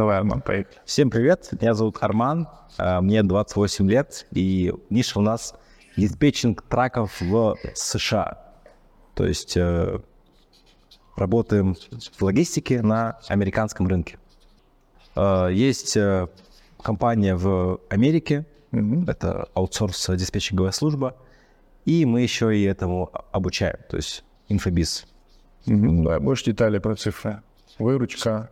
Давай, Арман, поехали. Всем привет, меня зовут Арман, э, мне 28 лет, и ниша у нас диспетчинг траков в США. То есть э, работаем в логистике на американском рынке. Э, есть компания в Америке, это аутсорс диспетчинговая служба, и мы еще и этому обучаем, то есть инфобиз. Давай, больше деталей про цифры. Выручка.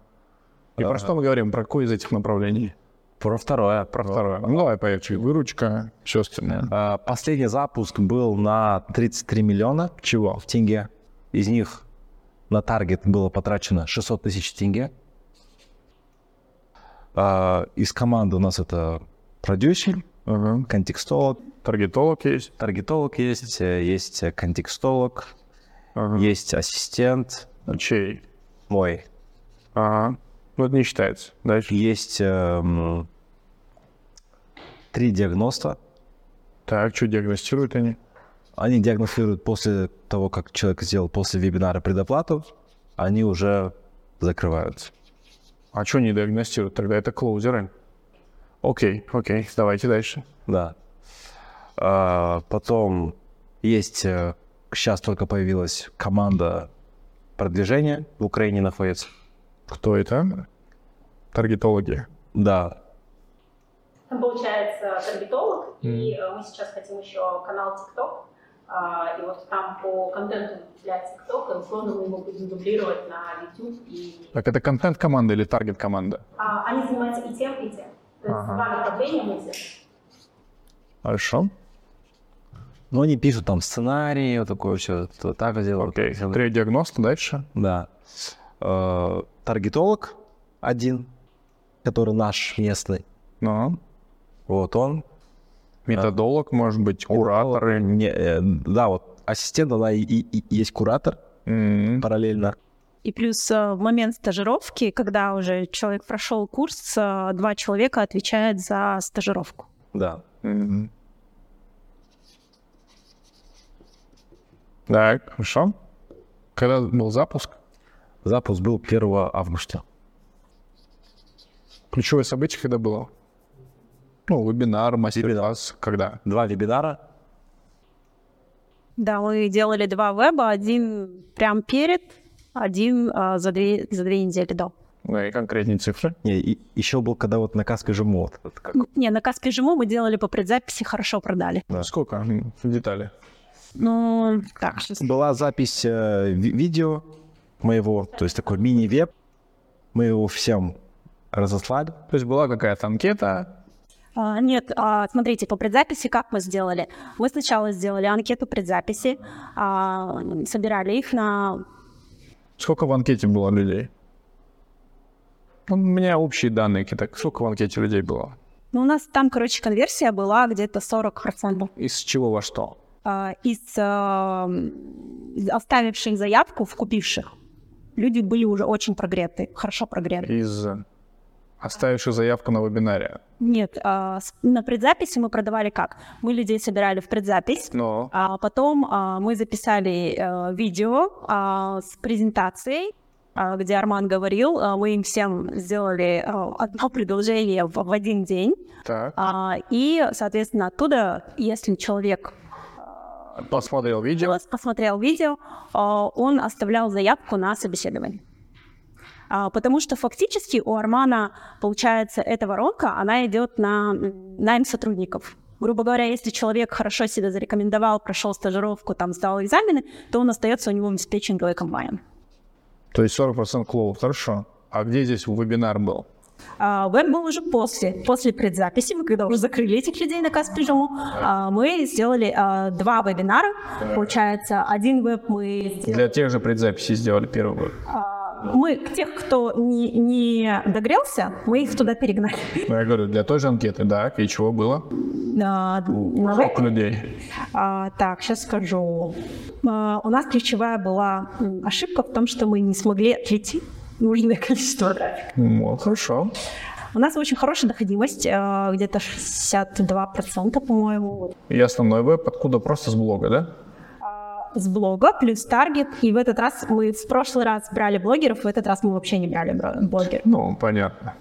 И про что мы говорим? Про какое из этих направлений? Про второе. Про второе. Ну, давай, поехали. Выручка, все остальное. Э, Последний запуск был на 33 миллиона Чего? в тенге. Из них на таргет было потрачено 600 тысяч тенге. А, Из команды у нас это продюсер, контекстолог, Таргетолог есть. таргетолог есть, э, есть э, контекстолог, есть ассистент Чей? мой, Ага. Ну, это не считается. Дальше. есть эм, три диагноста. Так, что диагностируют они? Они диагностируют после того, как человек сделал после вебинара предоплату, они уже закрываются. А что не диагностируют? Тогда это клоузеры. Окей, окей, давайте дальше. Да. А, потом есть, сейчас только появилась команда продвижения в Украине находится. Кто это? Таргетологи. Да. Там получается таргетолог, и э, мы сейчас хотим еще канал TikTok. А, и вот там по контенту для TikTok, условно, мы его будем дублировать на YouTube. И Так, это контент-команда или таргет-команда? а, они занимаются и тем, и тем. То есть Ага. два направления мы делаем. Хорошо. Ну, они пишут там сценарии, вот такое все, вот так делают. Окей. Три диагноста, дальше. Да. Э, Таргетолог один, который наш местный. Ну, Вот он. методолог, может быть, кураторы. Не, э, да, вот ассистент, да, и, и- и есть куратор М, параллельно. И плюс э, в момент стажировки, когда уже человек прошел курс, э, два человека отвечают за стажировку. Да. м. Так, хорошо. Когда был запуск? Запуск был 1 августа. Ключевое событие когда было? Ну, вебинар, мастер-класс, когда? Два вебинара. Да, мы делали два веба, один прям перед, один э, за, две, за две недели до. Ну, и конкретные цифры. Не, и еще был, когда вот на Каспе жму. Вот, вот как- Не, на Каспе Жему мы делали по предзаписи, хорошо продали. Да. Сколько в детали? Ну, так, сейчас. Была запись э, ви- видео моего, то есть такой мини-веб. Мы его всем разослали. То есть была какая-то анкета, А, нет, а, смотрите, по предзаписи как мы сделали? Мы сначала сделали анкету предзаписи, а, собирали их на Сколько в анкете было людей? Ну, У меня общие данные какие-то. Сколько в анкете людей было? Ну, у нас там, короче, конверсия была где-то 40%. Из чего во что? А, из а, оставивших заявку в купивших. Люди были уже очень прогреты, хорошо прогреты. Из оставивших заявку на вебинаре. Нет, а, на предзаписи мы продавали как? Мы людей собирали в предзапись, Но а потом а, мы записали э, видео а, с презентацией, а, где Арман говорил, а, мы им всем сделали а, одно предложение в, в один день, так, А, и, соответственно, оттуда, если человек посмотрел видео. пос- посмотрел видео, а, он оставлял заявку на собеседование. А, Потому что фактически у Армана, получается, эта воронка, она идет на найм сотрудников. Грубо говоря, если человек хорошо себя зарекомендовал, прошел стажировку, там, сдал экзамены, то он остается у него в диспетчинговой компании. То есть 40% клоу. Хорошо. А где здесь вебинар был? А, Веб был уже после, после предзаписи, мы когда уже закрыли этих людей на Каспижему, а, мы сделали а, два вебинара. Получается, один веб мы сделали Для тех же предзаписей сделали первый. А, Мы, тех, кто не, не догрелся, мы их туда перегнали. Ну, я говорю, для той же анкеты, да. И чего было? А, Сколько веб- людей? а, так, сейчас скажу. А, у нас ключевая была ошибка в том, что мы не смогли отлететь нужное количество трафика. Ну, хорошо. У нас очень хорошая доходимость, э, где-то 62%, по-моему. И основной веб откуда? Просто с блога, да? А, с блога плюс таргет. И в этот раз мы в прошлый раз брали блогеров, в этот раз мы вообще не брали блогеров. Ну, понятно.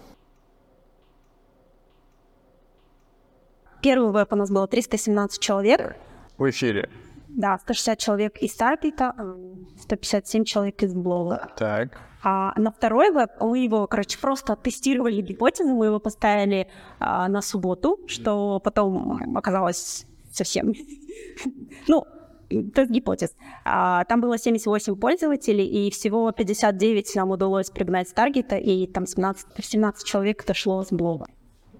Первый веб у нас было 317 человек. В эфире. Да, 160 человек из таргета, а 157 человек из блога. Так. А на второй веб мы его, короче, просто тестировали гипотезу, мы его поставили а, на субботу, что потом оказалось совсем... ну, тест гипотез. А, там было 78 пользователей, и всего 59 нам удалось пригнать с таргета, и там 17, 17 человек дошло с блога.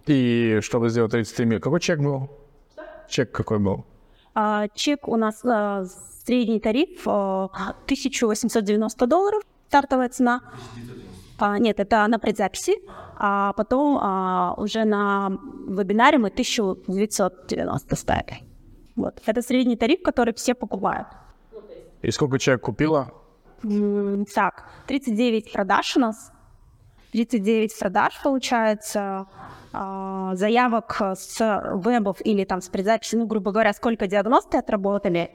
И чтобы сделать 33 миллиона, какой чек был? Чек какой был? А, чек у нас а, средний тариф а, 1890 долларов, стартовая цена. А, нет, это на предзаписи, а потом а, уже на вебинаре мы 1990 ставили. Вот. Это средний тариф, который все покупают. И сколько человек купило? Так, 39 продаж у нас. 39 продаж получается. А, Заявок с вебов или там с предзаписи, ну, грубо говоря, сколько диагносты отработали,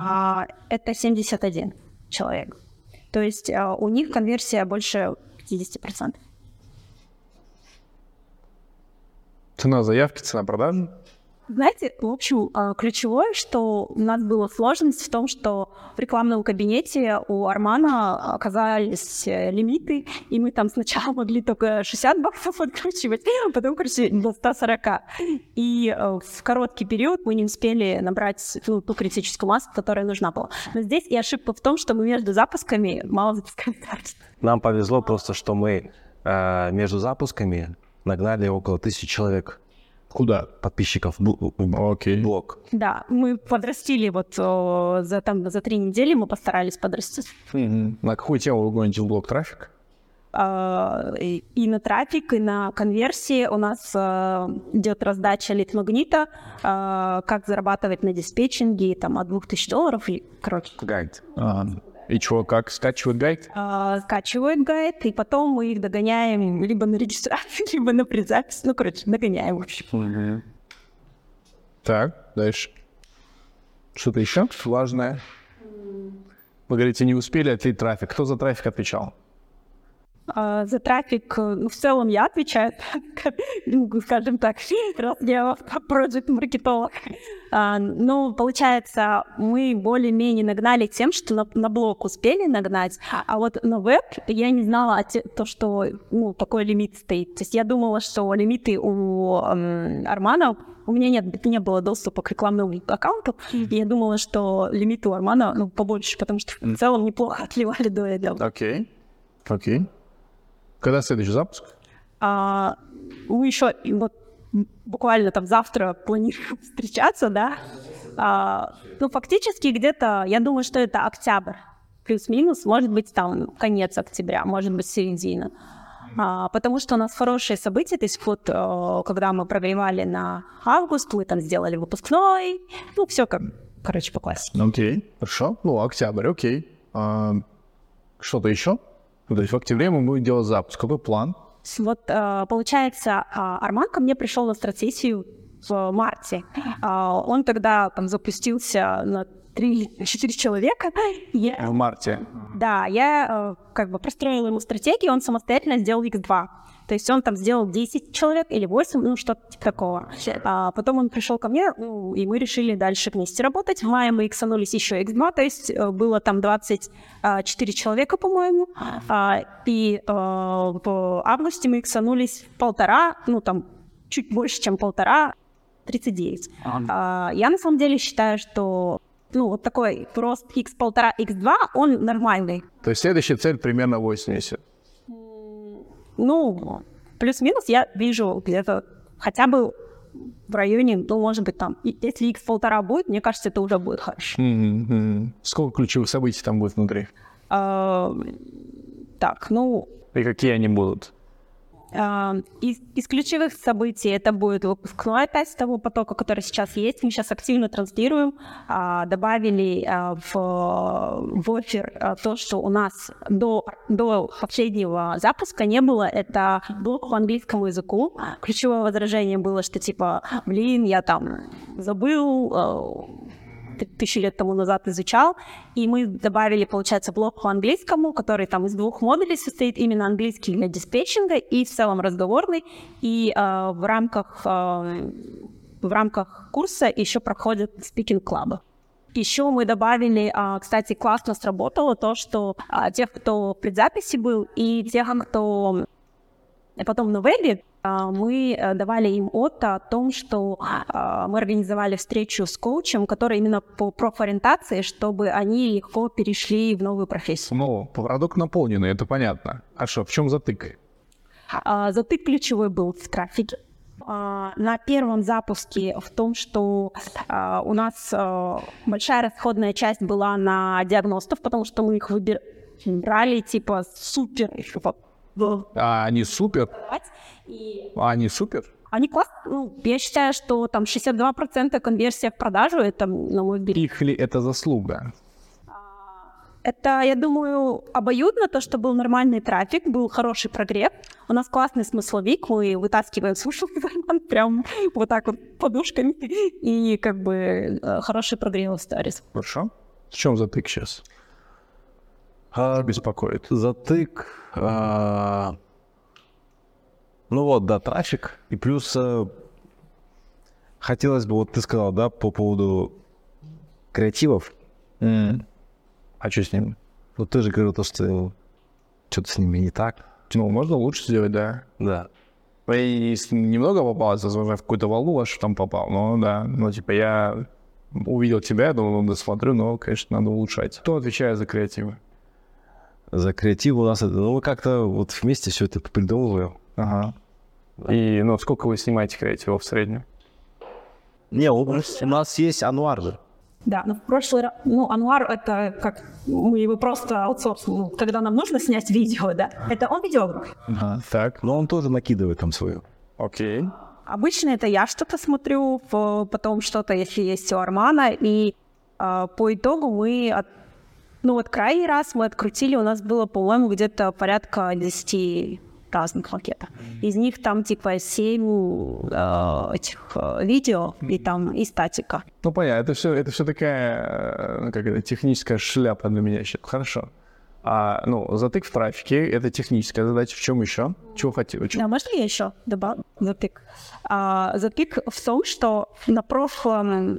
а, это 71 человек. То есть а, у них конверсия больше 50%. Цена заявки, цена продажи? Знаете, в общем, а, ключевое, что у нас была сложность в том, что в рекламном кабинете у Армана оказались э, лимиты, и мы там сначала могли только 60 баксов откручивать, а потом, короче, до 140. И э, в короткий период мы не успели набрать ну, ту критическую массу, которая нужна была. Но здесь и ошибка в том, что мы между запусками мало запускали. Нам повезло просто, что мы э, между запусками нагнали около тысячи человек Куда? подписчиков Окей. блог. Да, мы подрастили вот о, за, там, за три недели, мы постарались подрасти. Мгм. На какую тему вы гоните в блок трафик? А, и и на трафик, и на конверсии у нас а, идет раздача лид-магнита, а, как зарабатывать на диспетчинге, там, от 2000 долларов, и, короче, Гайд. А, и чего, как скачивают гайд? а, скачивают гайд, и потом мы их догоняем либо на регистрацию, либо на предзапись, ну, короче, догоняем, в общем. Так, дальше. Что-то еще важное? Вы говорите, не успели отлить трафик. Кто за трафик отвечал? А, За трафик, э, ну, в целом я отвечаю, скажем так, раз я проект-маркетолог. А, Ну, получается, мы более-менее нагнали тем, что на, на блок успели нагнать, а вот на веб я не знала то, что ну, такой лимит стоит. То есть я думала, что лимиты у Армана у меня нет, не было доступа к рекламному аккаунту, и я думала, что лимиты у Армана ну, побольше, потому что в целом неплохо отливали до этого. Окей. Окей. Когда следующий запуск? А, мы еще вот буквально там завтра планируем встречаться, да. А, ну, фактически где-то, я думаю, что это октябрь, плюс-минус, может быть, там конец октября, может быть, середина. А, потому что у нас хорошие события, то есть вот, э, когда мы прогревали на август, мы там сделали выпускной, ну, все как, короче, по классике. Окей. Хорошо. Ну, октябрь, окей. А, что-то еще? Ну, то есть в октябре мы будем делать запуск. Какой план? Вот, э, получается, а, Арман ко мне пришел на стратегию в марте. А, Он тогда там запустился на 3-4 человека. Я- В марте. да, я э, как бы простроила ему стратегию, он самостоятельно сделал X2. То есть он там сделал 10 человек или 8, ну что-то типа такого. А потом он пришел ко мне, ну, и мы решили дальше вместе работать. В мае мы иксанулись еще X2, то есть э, было там 24 человека, по-моему. А, и э, в августе мы иксанулись полтора, ну там чуть больше, чем полтора, 39. А, я на самом деле считаю, что ну, вот такой рост x1,5, x2, он нормальный. То есть следующая цель примерно 80. Ну, плюс-минус я вижу где-то хотя бы в районе, ну, может быть, там, если x полтора будет, мне кажется, это уже будет хорошо. Сколько ключевых событий там будет внутри? А, так, ну, И какие они будут? Из, из ключевых событий это будет выпускной опять того потока, который сейчас есть. Мы сейчас активно транслируем. А, добавили а, в, в офер а, то, что у нас до, до последнего запуска не было. Это блок по английскому языку. Ключевое возражение было, что типа, блин, я там забыл, тысячи лет тому назад изучал, и мы добавили, получается, блок по английскому, который там из двух модулей состоит, именно английский для диспетчинга и в целом разговорный, и э, в рамках э, в рамках курса еще проходят спикинг-клабы. Еще мы добавили, а, кстати, классно сработало то, что а, тех, кто в предзаписи был, и тех, кто потом на вебе, мы э, давали им от о том, что мы организовали встречу с коучем, который именно по профориентации, чтобы они легко перешли в новую профессию. Ну, продукт наполненный, это понятно. А что, в чем затык? Затык ключевой был в трафике. А, на первом запуске в том, что а, у нас а, большая расходная часть была на диагностов, потому что мы их выбирали типа супер. А они супер? И... А они супер? Они классно. Ну, я считаю, что там 62% конверсия в продажу, это, на мой взгляд. Их ли это заслуга? Это, я думаю, обоюдно, то, что был нормальный трафик, был хороший прогрев. У нас классный смысловик, мы вытаскиваем слушалки прям вот так вот подушками, и как бы э, хороший прогрев в сторис. Хорошо. В чем затык сейчас? А, беспокоит. Затык... А... Ну вот, да, трафик. И плюс а... хотелось бы, вот ты сказал, да, по поводу креативов. Mm. А что с ним? Ну ты же говорил то, что что-то с ними не так. Ну, можно лучше сделать, да. Да. И немного попалось, возможно, в какую-то волну ваш там попал, но да, ну, типа, я увидел тебя, думал, ну, досмотрю, но, конечно, надо улучшать. Кто отвечает за креативы? За креатив у нас, ну, мы как-то вот вместе все это придумываем. Ага. Да. И, ну, сколько вы снимаете креативов в среднем? Не, у, у нас есть ануар же. Да, но в прошлый раз, ну, Ануар это как, мы его просто аутсорсим, ну, когда нам нужно снять видео, да, это он видеограф. Ага, так. Но он тоже накидывает там свою. Окей. Обычно это я что-то смотрю, потом что-то, если есть у Армана, и э, по итогу мы, от, ну вот крайний раз мы открутили, у нас было, по-моему, где-то порядка 10 разных макетов. Из них там типа 7 э, этих э, видео и там и статика. Ну понятно, это все, это все такая э, как это, техническая шляпа для меня сейчас. Хорошо. А, ну, затык в трафике — это техническая задача. В чем еще? Чего хотел? Чего? Да, можно я еще добавлю затык? А, затык в том, что на прошлом,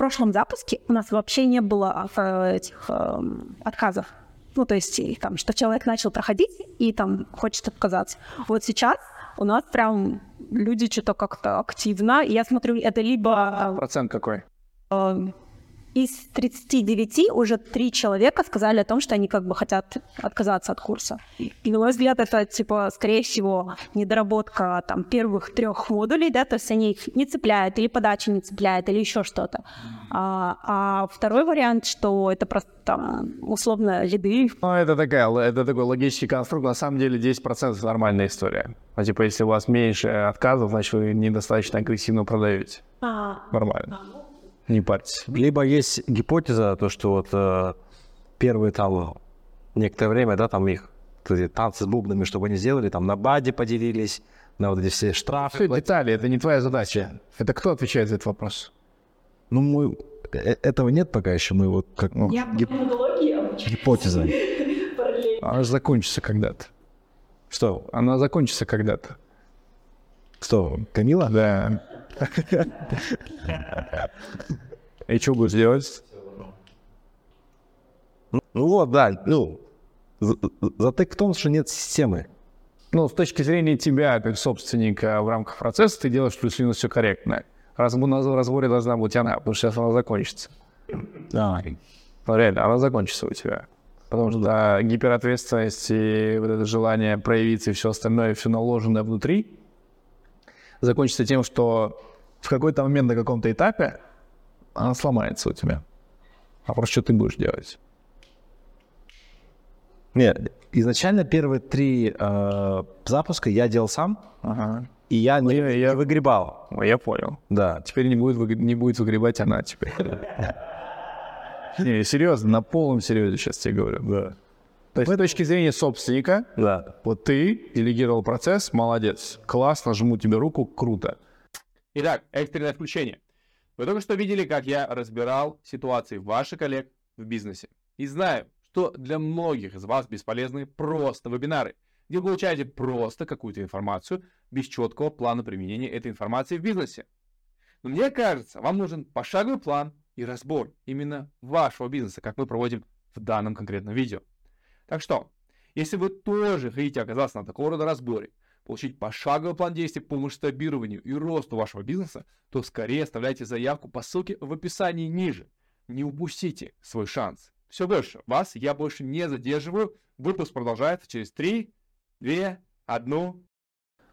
прошлом запуске у нас вообще не было э, этих э, отказов. Ну, то есть, там, что человек начал проходить и там хочет отказаться. Вот сейчас у нас прям люди что-то как-то активно. Я смотрю, это либо... Процент какой? Из 39 уже три человека сказали о том, что они как бы хотят отказаться от курса. И, на мой взгляд, это, типа, скорее всего, недоработка там первых трех модулей, да, то есть они их не цепляют, или подача не цепляет, или еще что-то. А, а второй вариант, что это просто там, условно, лиды. Ну, это такая, это такой логический конструкт. На самом деле 10% нормальная история. А типа, если у вас меньше отказов, значит, вы недостаточно агрессивно продаете. А, Нормально. А, не парьтесь. Либо есть гипотеза, то, что вот э, первые там некоторое время, да, там их танцы с бубнами, чтобы они сделали, там на баде поделились, на вот эти все штрафы. Все детали, это не твоя задача. Это кто отвечает за этот вопрос? Ну, мы... Э, этого нет пока еще, мы вот как... Ну, Я гип... Гипотеза. Она закончится когда-то. Что? Она закончится когда-то. Что, Камила? Да. И что будешь делать? Ну, вот, да, ну, затык в том, что нет системы. Ну, с точки зрения тебя, как собственника в рамках процесса, ты делаешь плюс-минус все корректно. Раз на разборе должна быть она, потому что сейчас она закончится. Да. Ну, реально, она закончится у тебя. Потому что да, гиперответственность и вот это желание проявиться и все остальное, все наложенное внутри, закончится тем, что в какой-то момент на каком-то этапе она сломается у тебя. А просто что ты будешь делать? Нет, изначально первые три э, запуска я делал сам, ага. и я не, я, я выгребал. Я понял. Да. Теперь не будет, не будет выгребать она теперь. Не, серьезно, на полном серьезе сейчас тебе говорю. Да. То есть, с точки зрения собственника, да. вот ты делегировал процесс, молодец, классно, жму тебе руку, круто. Итак, экстренное включение. Вы только что видели, как я разбирал ситуации ваших коллег в бизнесе. И знаю, что для многих из вас бесполезны просто вебинары. где вы получаете просто какую-то информацию без четкого плана применения этой информации в бизнесе. Но мне кажется, вам нужен пошаговый план и разбор именно вашего бизнеса, как мы проводим в данном конкретном видео. Так что, если вы тоже хотите оказаться на такого рода разборе, получить пошаговый план действий по масштабированию и росту вашего бизнеса, то скорее оставляйте заявку по ссылке в описании ниже. Не упустите свой шанс. Все больше. Вас я больше не задерживаю. Выпуск продолжается через 3, 2, 1.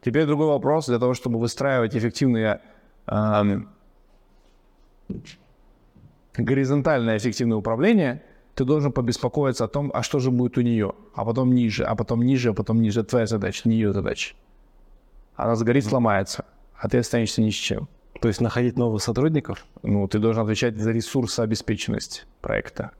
Теперь другой вопрос. Для того, чтобы выстраивать эффективные эм, горизонтальное эффективное управление, ты должен побеспокоиться о том, а что же будет у нее, а потом ниже, а потом ниже, а потом ниже. Это твоя задача, не ее задача. Она сгорит, сломается, а ты останешься ни с чем. То есть находить новых сотрудников? Ну, ты должен отвечать за ресурсообеспеченность проекта.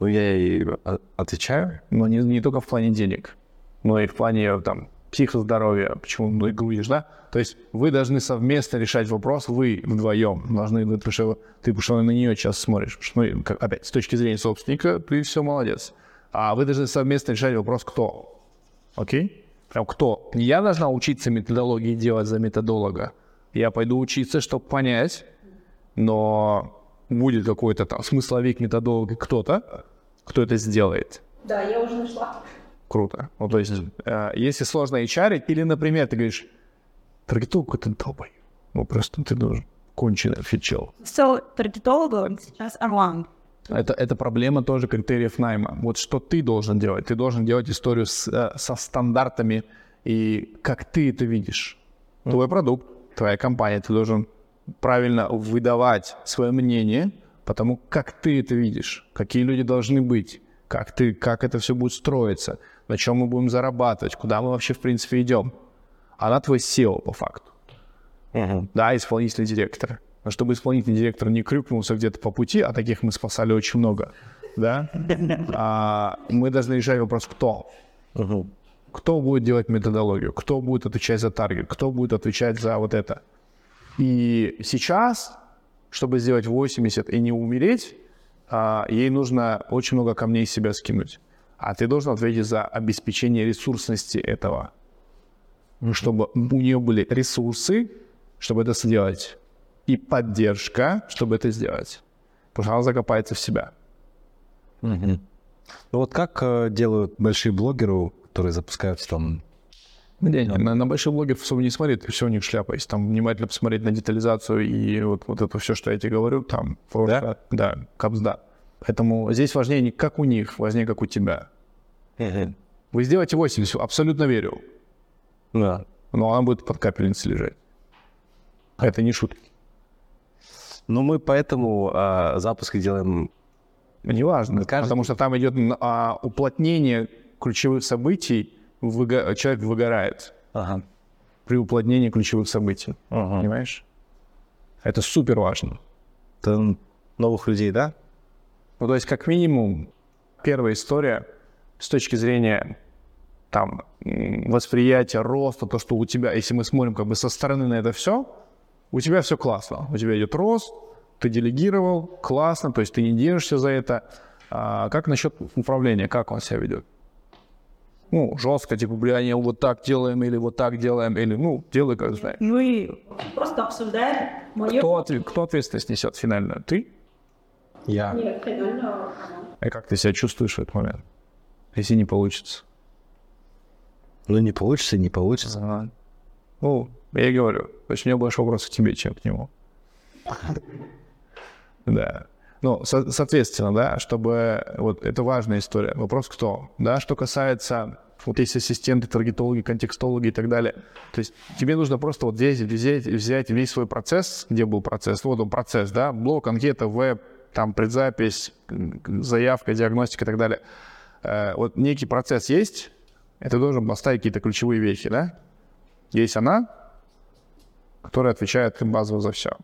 Ну, я и отвечаю. Но не, не только в плане денег, но и в плане там психоздоровья, почему и грудишь, да? То есть вы должны совместно решать вопрос, вы вдвоем должны, потому что ты потому что на нее сейчас смотришь, потому что, ну, как, опять, с точки зрения собственника, ты все молодец. А вы должны совместно решать вопрос, кто. Окей? Прям кто. Не я должна учиться методологии делать за методолога. Я пойду учиться, чтобы понять, но будет какой-то там смысловик методолога кто-то, кто это сделает. Да, я уже нашла. Круто. Ну, то есть, э, если сложно HR, или, например, ты говоришь, таргетолог ты долбой. Ну, просто ты должен конченый фичел. So, таргетолог сейчас Орлан. Это, это проблема тоже критериев найма. Вот что ты должен делать? Ты должен делать историю с, э, со стандартами и как ты это видишь. Твой продукт, твоя компания, ты должен правильно выдавать свое мнение, потому как ты это видишь, какие люди должны быть, как ты, как это все будет строиться, на чем мы будем зарабатывать, куда мы вообще в принципе идем. Она твой SEO по факту. Угу. Да, исполнительный директор. Но чтобы исполнительный директор не крюкнулся где-то по пути, а таких мы спасали очень много, да, а, мы должны решать вопрос, кто. Угу. Кто будет делать методологию, кто будет отвечать за таргет, кто будет отвечать за вот это. И сейчас, чтобы сделать 80 и не умереть, а, ей нужно очень много камней из себя скинуть. А ты должен ответить за обеспечение ресурсности этого. Чтобы у нее были ресурсы, чтобы это сделать. И поддержка, чтобы это сделать. Потому что она закопается в себя. Угу. Ну вот как э, делают большие блогеры, которые запускаются там не, не, на, на больших блогеров особо не смотреть, все у них шляпа. Если там внимательно посмотреть на детализацию и вот, вот это все, что я тебе говорю, там просто, да, да капсда. Поэтому здесь важнее не как у них, важнее как у тебя. Вы сделаете 80, абсолютно верю. Да. Но она будет под капельницей лежать. Это не шутки. Ну, мы поэтому а, запуски делаем... Неважно, Каждый- потому что там идет а, уплотнение ключевых событий, выго- человек выгорает Ага. при уплотнении ключевых событий. Ага. Понимаешь? Это супер важно. Это новых людей, да? Ну, то есть, как минимум, первая история с точки зрения там восприятия, роста, то, что у тебя, если мы смотрим как бы со стороны на это все, у тебя все классно. У тебя идет рост, ты делегировал, классно, то есть ты не держишься за это. А как насчет управления, как он себя ведет? Ну, жестко, типа, бля, не вот так делаем, или вот так делаем, или, ну, делай, как знаешь. Мы просто обсуждаем мое... Кто, отве- кто ответственность несет финально? Ты? Я. Нет. И как ты себя чувствуешь в этот момент? Если не получится. Ну, не получится, не получится. Ага. Ну, я и говорю, то есть у меня больше вопросов к тебе, чем к нему. Да. Ну, со- соответственно, да, чтобы... Вот это важная история. Вопрос кто? Да, что касается... Вот есть ассистенты, таргетологи, контекстологи и так далее. То есть тебе нужно просто вот здесь взять, взять весь свой процесс, где был процесс, вот он процесс, да, блок, анкета, веб, там предзапись, заявка, диагностика и так далее. Э, вот некий процесс есть, и ты должен поставить какие-то ключевые вещи, да? Есть она, которая отвечает базово за все.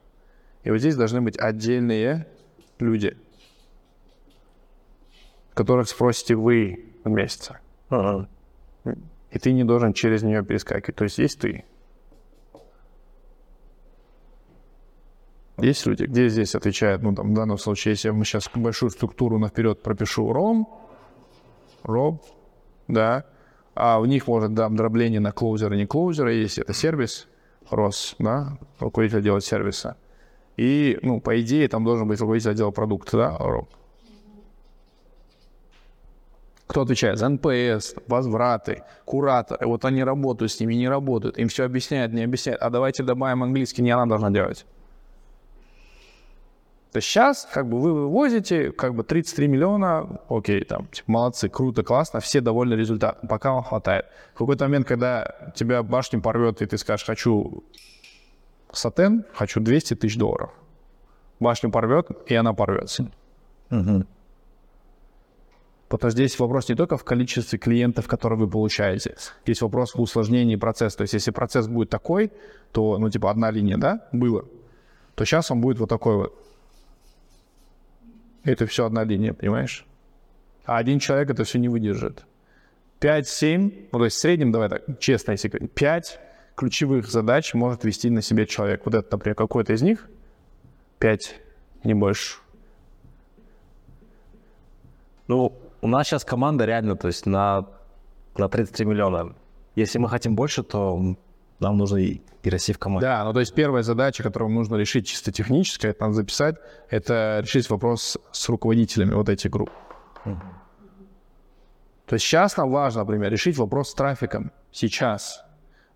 И вот здесь должны быть отдельные люди, которых спросите вы вместе. Ага. И ты не должен через нее перескакивать. То есть есть ты. Есть люди, где здесь отвечает, ну, там, в данном случае, если мы сейчас большую структуру наперед пропишу Ром, РОП, да, а в них может там дробление на closer ы, не closer ы, если это сервис, РОС, да, руководитель отдела сервиса. И, ну, по идее, там должен быть руководитель отдела продукта, да, Ром? Кто отвечает за NPS, возвраты, кураторы. Вот они работают с ними, не работают. Им все объясняют, не объясняют. А давайте добавим английский, не она должна делать. То есть сейчас как бы вы вывозите как бы 33 миллиона, окей, там, типа, молодцы, круто, классно, все довольны результатом, пока вам хватает. В какой-то момент, когда тебя башню порвет, и ты скажешь, хочу сатен, хочу 200 тысяч долларов. Башню порвет, и она порвется. Мгм. Потому что здесь вопрос не только в количестве клиентов, которые вы получаете. Есть вопрос в усложнении процесса. То есть если процесс будет такой, то, ну, типа, одна линия, да, было, то сейчас он будет вот такой вот. Это все одна линия, понимаешь? А один человек это все не выдержит. 5-7, ну, то есть в среднем, давай так, честно, если говорить, 5 ключевых задач может вести на себе человек. Вот это, например, какой-то из них, 5, не больше. Ну, у нас сейчас команда реально, то есть на, на 33 миллиона. Если мы хотим больше, то нам нужно и, и расти в команде. Да, ну то есть первая задача, которую нужно решить чисто технически, это надо записать, это решить вопрос с руководителями вот этих групп. То есть сейчас нам важно, например, решить вопрос с трафиком. Сейчас.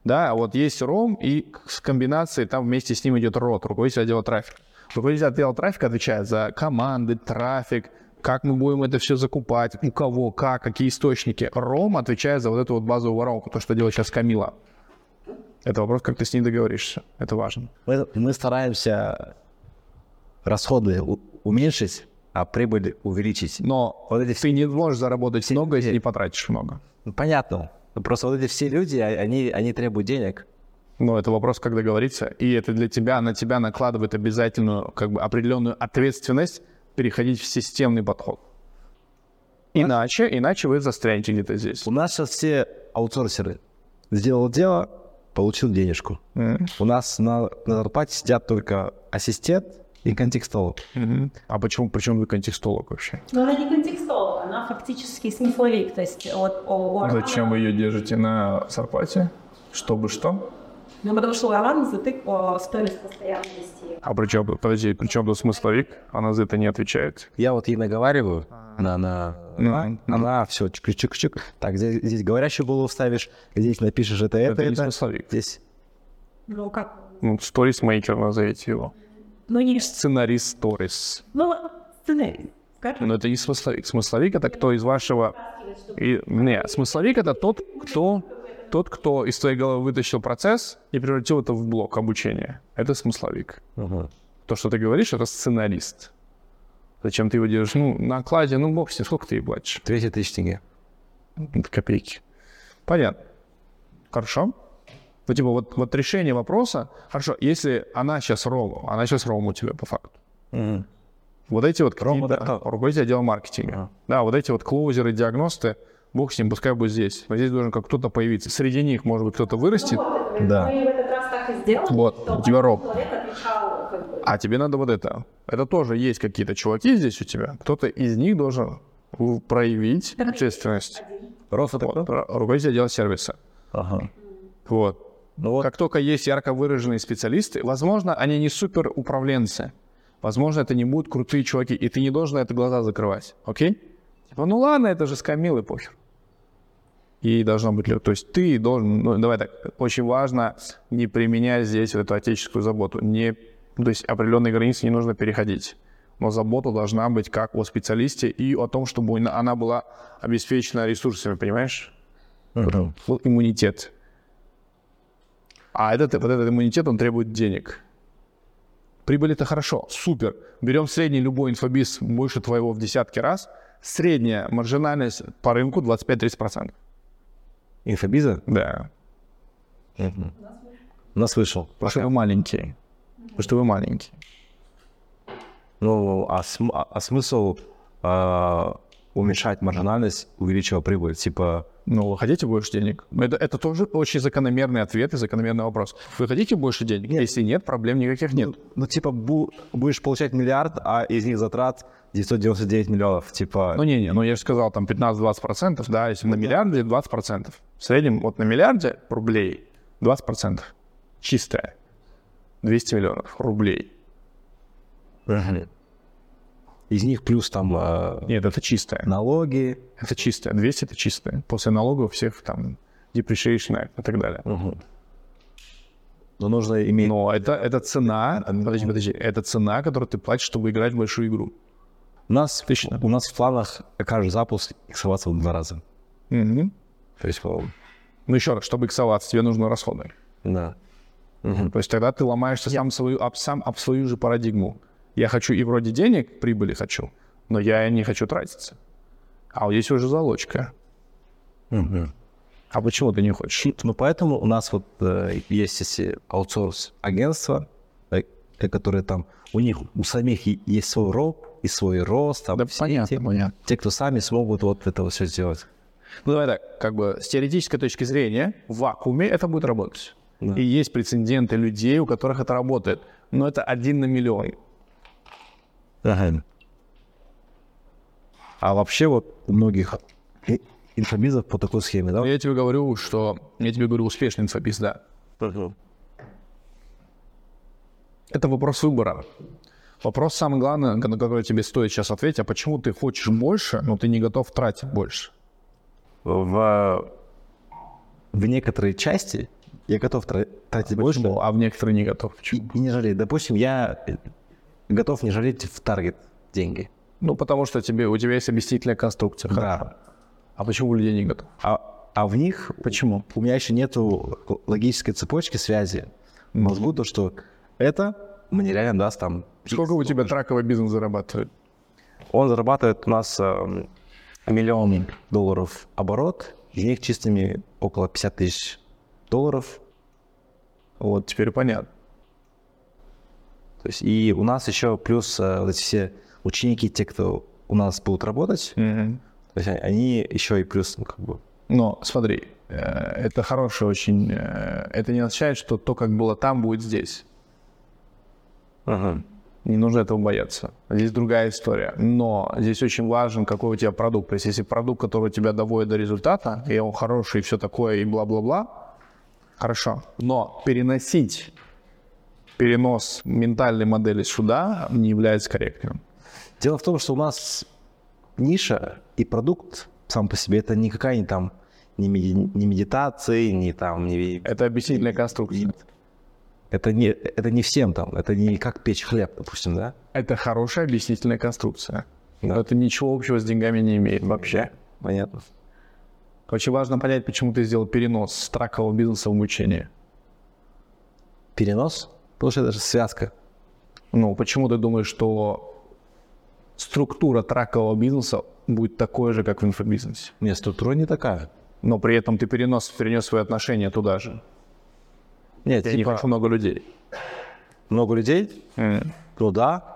Да, вот есть ром, и с комбинацией там вместе с ним идет рот, руководитель отдела трафика. Руководитель отдела трафика отвечает за команды, трафик, как мы будем это все закупать, у кого, как, какие источники. Ром отвечает за вот эту вот базовую воронку, то, что делает сейчас Камила. Это вопрос, как ты с ней договоришься. Это важно. Мы, мы стараемся расходы уменьшить, а прибыль увеличить. Но Вот эти все- ты не можешь заработать много, если не потратишь много. Ну, понятно. Ну, Просто вот эти все люди, а- они, они требуют денег. Но это вопрос, как договориться. И это для тебя, на тебя накладывает обязательную, как бы, определенную ответственность переходить в системный подход. Иначе, иначе вы застрянете где-то здесь. У нас сейчас все аутсорсеры. Сделал дело, получил денежку. У нас на, на зарплате сидят только ассистент и контекстолог. А почему, причем вы контекстолог вообще? Но она не контекстолог, она фактически смысловик. То есть вот у Армана- Зачем вы ее держите на зарплате? Чтобы что? Ну, потому что у Романа затык по стоимость постоянно вести. А при чем, подожди, при чем тут смысловик? Она за это не отвечает. Я вот ей наговариваю, на, на, Ну, она, она все, чик-чик-чик. Так, здесь, здесь говорящую голову ставишь, здесь напишешь это, это, Это не это. смысловик. Здесь. Ну, как? Ну, сторисмейкер назовите его. Ну, не... Сценарист сторис. Ну, сценарий. Но это не смысловик. Смысловик это кто из вашего... И... Не, смысловик это тот, кто... Тот, кто из твоей головы вытащил процесс и превратил это в блок обучения. Это смысловик. Мгм. То, что ты говоришь, это сценарист. Зачем ты его держишь? Ну, на окладе, ну, бог с ним, сколько ты ей платишь? 200 тысяч тенге. Копейки. Понятно. Хорошо. Ну, типа, вот, вот решение вопроса... Хорошо, если она сейчас Рома, она сейчас Рома у тебя по факту. Мгм. Вот эти вот Рома, да. руководитель отдела маркетинга. Да, вот эти вот клоузеры, диагносты, бог с ним, пускай будет здесь. Но здесь должен как кто-то появиться. Среди них, может быть, кто-то вырастет, Да. Мы в этот раз так и сделали. Вот, у тебя роб. Человек отвечал, как бы, а тебе надо вот это. Это тоже есть какие-то чуваки здесь у тебя. Кто-то из них должен проявить ответственность. Рос это Вот, кто? руководитель отдела сервиса. Ага. Вот. Ну вот, Как только есть ярко выраженные специалисты, возможно, они не супер управленцы. Возможно, это не будут крутые чуваки, и ты не должен на это глаза закрывать. Окей? Типа, ну ладно, это же с Камилой похер. И должно быть, то есть ты должен, ну давай так, очень важно не применять здесь вот эту отеческую заботу. Не, то есть определенные границы не нужно переходить. Но забота должна быть как о специалисте и о том, чтобы она была обеспечена ресурсами, понимаешь? Вот иммунитет. А этот, вот этот иммунитет, он требует денег. Прибыль это хорошо, супер. Берем средний любой инфобиз больше твоего в десятки раз. Средняя маржинальность по рынку 25-30%. инфобиза? Да. Мгм. Нас вышел. Потому что вы маленькие. Потому что вы маленькие. Ну, а, см- а- а смысл а, уменьшать маржинальность, увеличивая прибыль? Типа, Ну, вы хотите больше денег? Это, это тоже очень закономерный ответ и закономерный вопрос. Вы хотите больше денег? Если нет, проблем никаких нет. Ну, типа, бу- будешь получать миллиард, а из них затрат 999 миллионов. Типа, Ну, не-не, ну я же сказал, там 15-20%, да, если на миллиарде 20%. В среднем вот на миллиарде рублей 20%. Чистое. 200 миллионов рублей. Из них плюс там э, Нет, это чистое. налоги. Это чистое. 200 это чистое. После налогов всех там depreciation и так далее. Но нужно иметь... Но это, это цена, подожди, подожди, это цена, которую ты платишь, чтобы играть в большую игру. У нас, у нас в планах каждый запуск иксоваться в два раза. Мгм. То есть, по-моему, Ну еще раз, чтобы иксоваться, тебе нужны расходы. да. То есть тогда ты ломаешься сам, свою, об, сам об свою же парадигму. Я хочу и вроде денег, прибыли хочу, но я не хочу тратиться. А вот здесь уже залочка. А почему ты не хочешь? Ну, поэтому у нас вот э, есть эти аутсорс-агентства, э, э, которые там, у них у самих есть свой рост и свой рост. Там, Да все понятно, те, понятно. те, кто сами смогут вот это все сделать. Ну давай так, как бы с теоретической точки зрения, в вакууме это будет работать. Да. И есть прецеденты людей, у которых это работает. Но это один на миллион. А вообще вот у многих инфобизов по такой схеме, да? Но я тебе говорю, что... Я тебе говорю, успешный инфобиз, да. Это вопрос выбора. Вопрос самый главный, на который тебе стоит сейчас ответить, а почему ты хочешь больше, но ты не готов тратить больше? В, в некоторые части я готов тра- тратить больше Почему? А в некоторые не готов. и, Почему? и не жалеть. Допустим, я готов не жалеть в таргет деньги. Ну, потому что тебе, у тебя есть объяснительная конструкция. Хорошо. А почему людей не готов? А, а в них почему? У меня еще нету логической цепочки связи в мозгу, то что это мне реально даст там... Сколько у тебя траковый бизнес зарабатывает? Он зарабатывает у нас э, миллион долларов оборот, из них чистыми около 50 тысяч долларов. Вот, теперь понятно. То есть и у нас еще плюс э, вот эти все ученики, те, кто у нас будут работать, то есть они еще и плюс, ну, как бы, Но смотри, э, это хорошее очень... э, Это не означает, что то, как было там, будет здесь. Не нужно этого бояться. Здесь другая история. Но здесь очень важен, какой у тебя продукт. То есть если продукт, который тебя доводит до результата, и он хороший, и все такое, и бла-бла-бла, хорошо. Но переносить перенос ментальной модели сюда не является корректным. Дело в том, что у нас ниша и продукт сам по себе это никакая не там не, меди- не медитации, не там не Это объяснительная конструкция. это не это не всем там, это не как печь хлеб, допустим, да? Это хорошая объяснительная конструкция. Да. Но это ничего общего с деньгами не имеет вообще. Понятно. Очень важно понять, почему ты сделал перенос с тракового бизнеса в обучение. Перенос, потому что это же связка. Ну, почему ты думаешь, что структура тракового бизнеса будет такой же, как в инфобизнесе? Меня структура не такая. Но при этом ты перенос, перенес свои отношения туда же. Нет, Я не типа хочу много людей. много людей, ну да,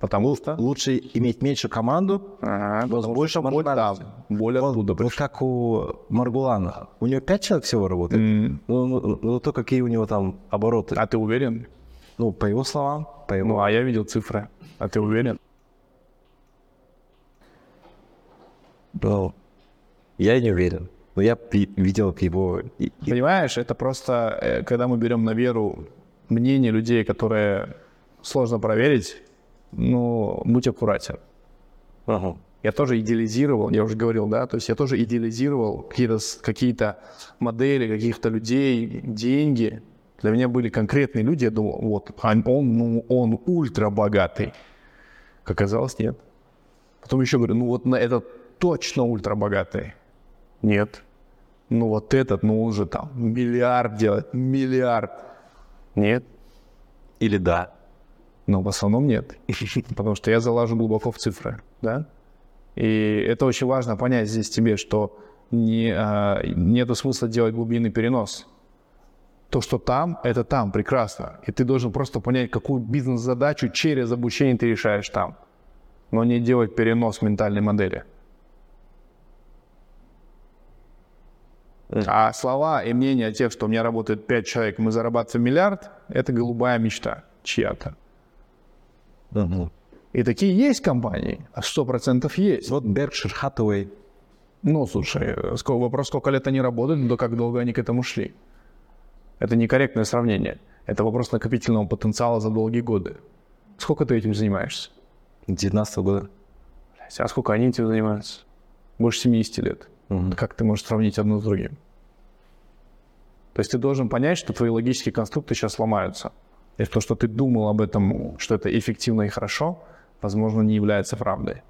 Потому что... лучше иметь меньшую команду, Ага, потому большей что боль там, боль Вот, оттуда вот пришла. как у Маргулана. У него пять человек всего работает. М. Ну, ну, ну, то какие у него там обороты. А ты уверен? Ну, по его словам, по его... Ну, а я видел цифры. А ты уверен? Ну, я не уверен. Но я видел его... Понимаешь, это просто, э, когда мы берем на веру мнение людей, которые сложно проверить, ну, будь аккуратен. Ага. Я тоже идеализировал, я уже говорил, да, то есть я тоже идеализировал какие-то, какие-то модели, каких-то людей, деньги. Для меня были конкретные люди, я думал, вот, он, ну, он ультра богатый. Как оказалось, нет. Потом еще говорю, ну вот на этот точно ультра богатый. Нет. Ну вот этот, ну он же там миллиард делает, миллиард. Нет. Или да. Но в основном нет. Потому что я залажу глубоко в цифры, да? И это очень важно понять здесь тебе, что не, а, нету смысла делать глубинный перенос. То, что там, это там, прекрасно. И ты должен просто понять, какую бизнес-задачу через обучение ты решаешь там. Но не делать перенос ментальной модели. А слова и мнения тех, что у меня работает 5 человек, мы зарабатываем миллиард, это голубая мечта чья-то. Мгм. И такие есть компании, а 100% есть. Вот Berkshire Hathaway. Ну, слушай, э, вопрос, сколько лет они работают, да как долго они к этому шли. Это некорректное сравнение. Это вопрос накопительного потенциала за долгие годы. Сколько ты этим занимаешься? 19 года. Блядь, А сколько они этим занимаются? Больше 70 лет. Мгм. Как ты можешь сравнить одно с другим? То есть ты должен понять, что твои логические конструкты сейчас сломаются. И то, что ты думал об этом, что это эффективно и хорошо, возможно, не является правдой.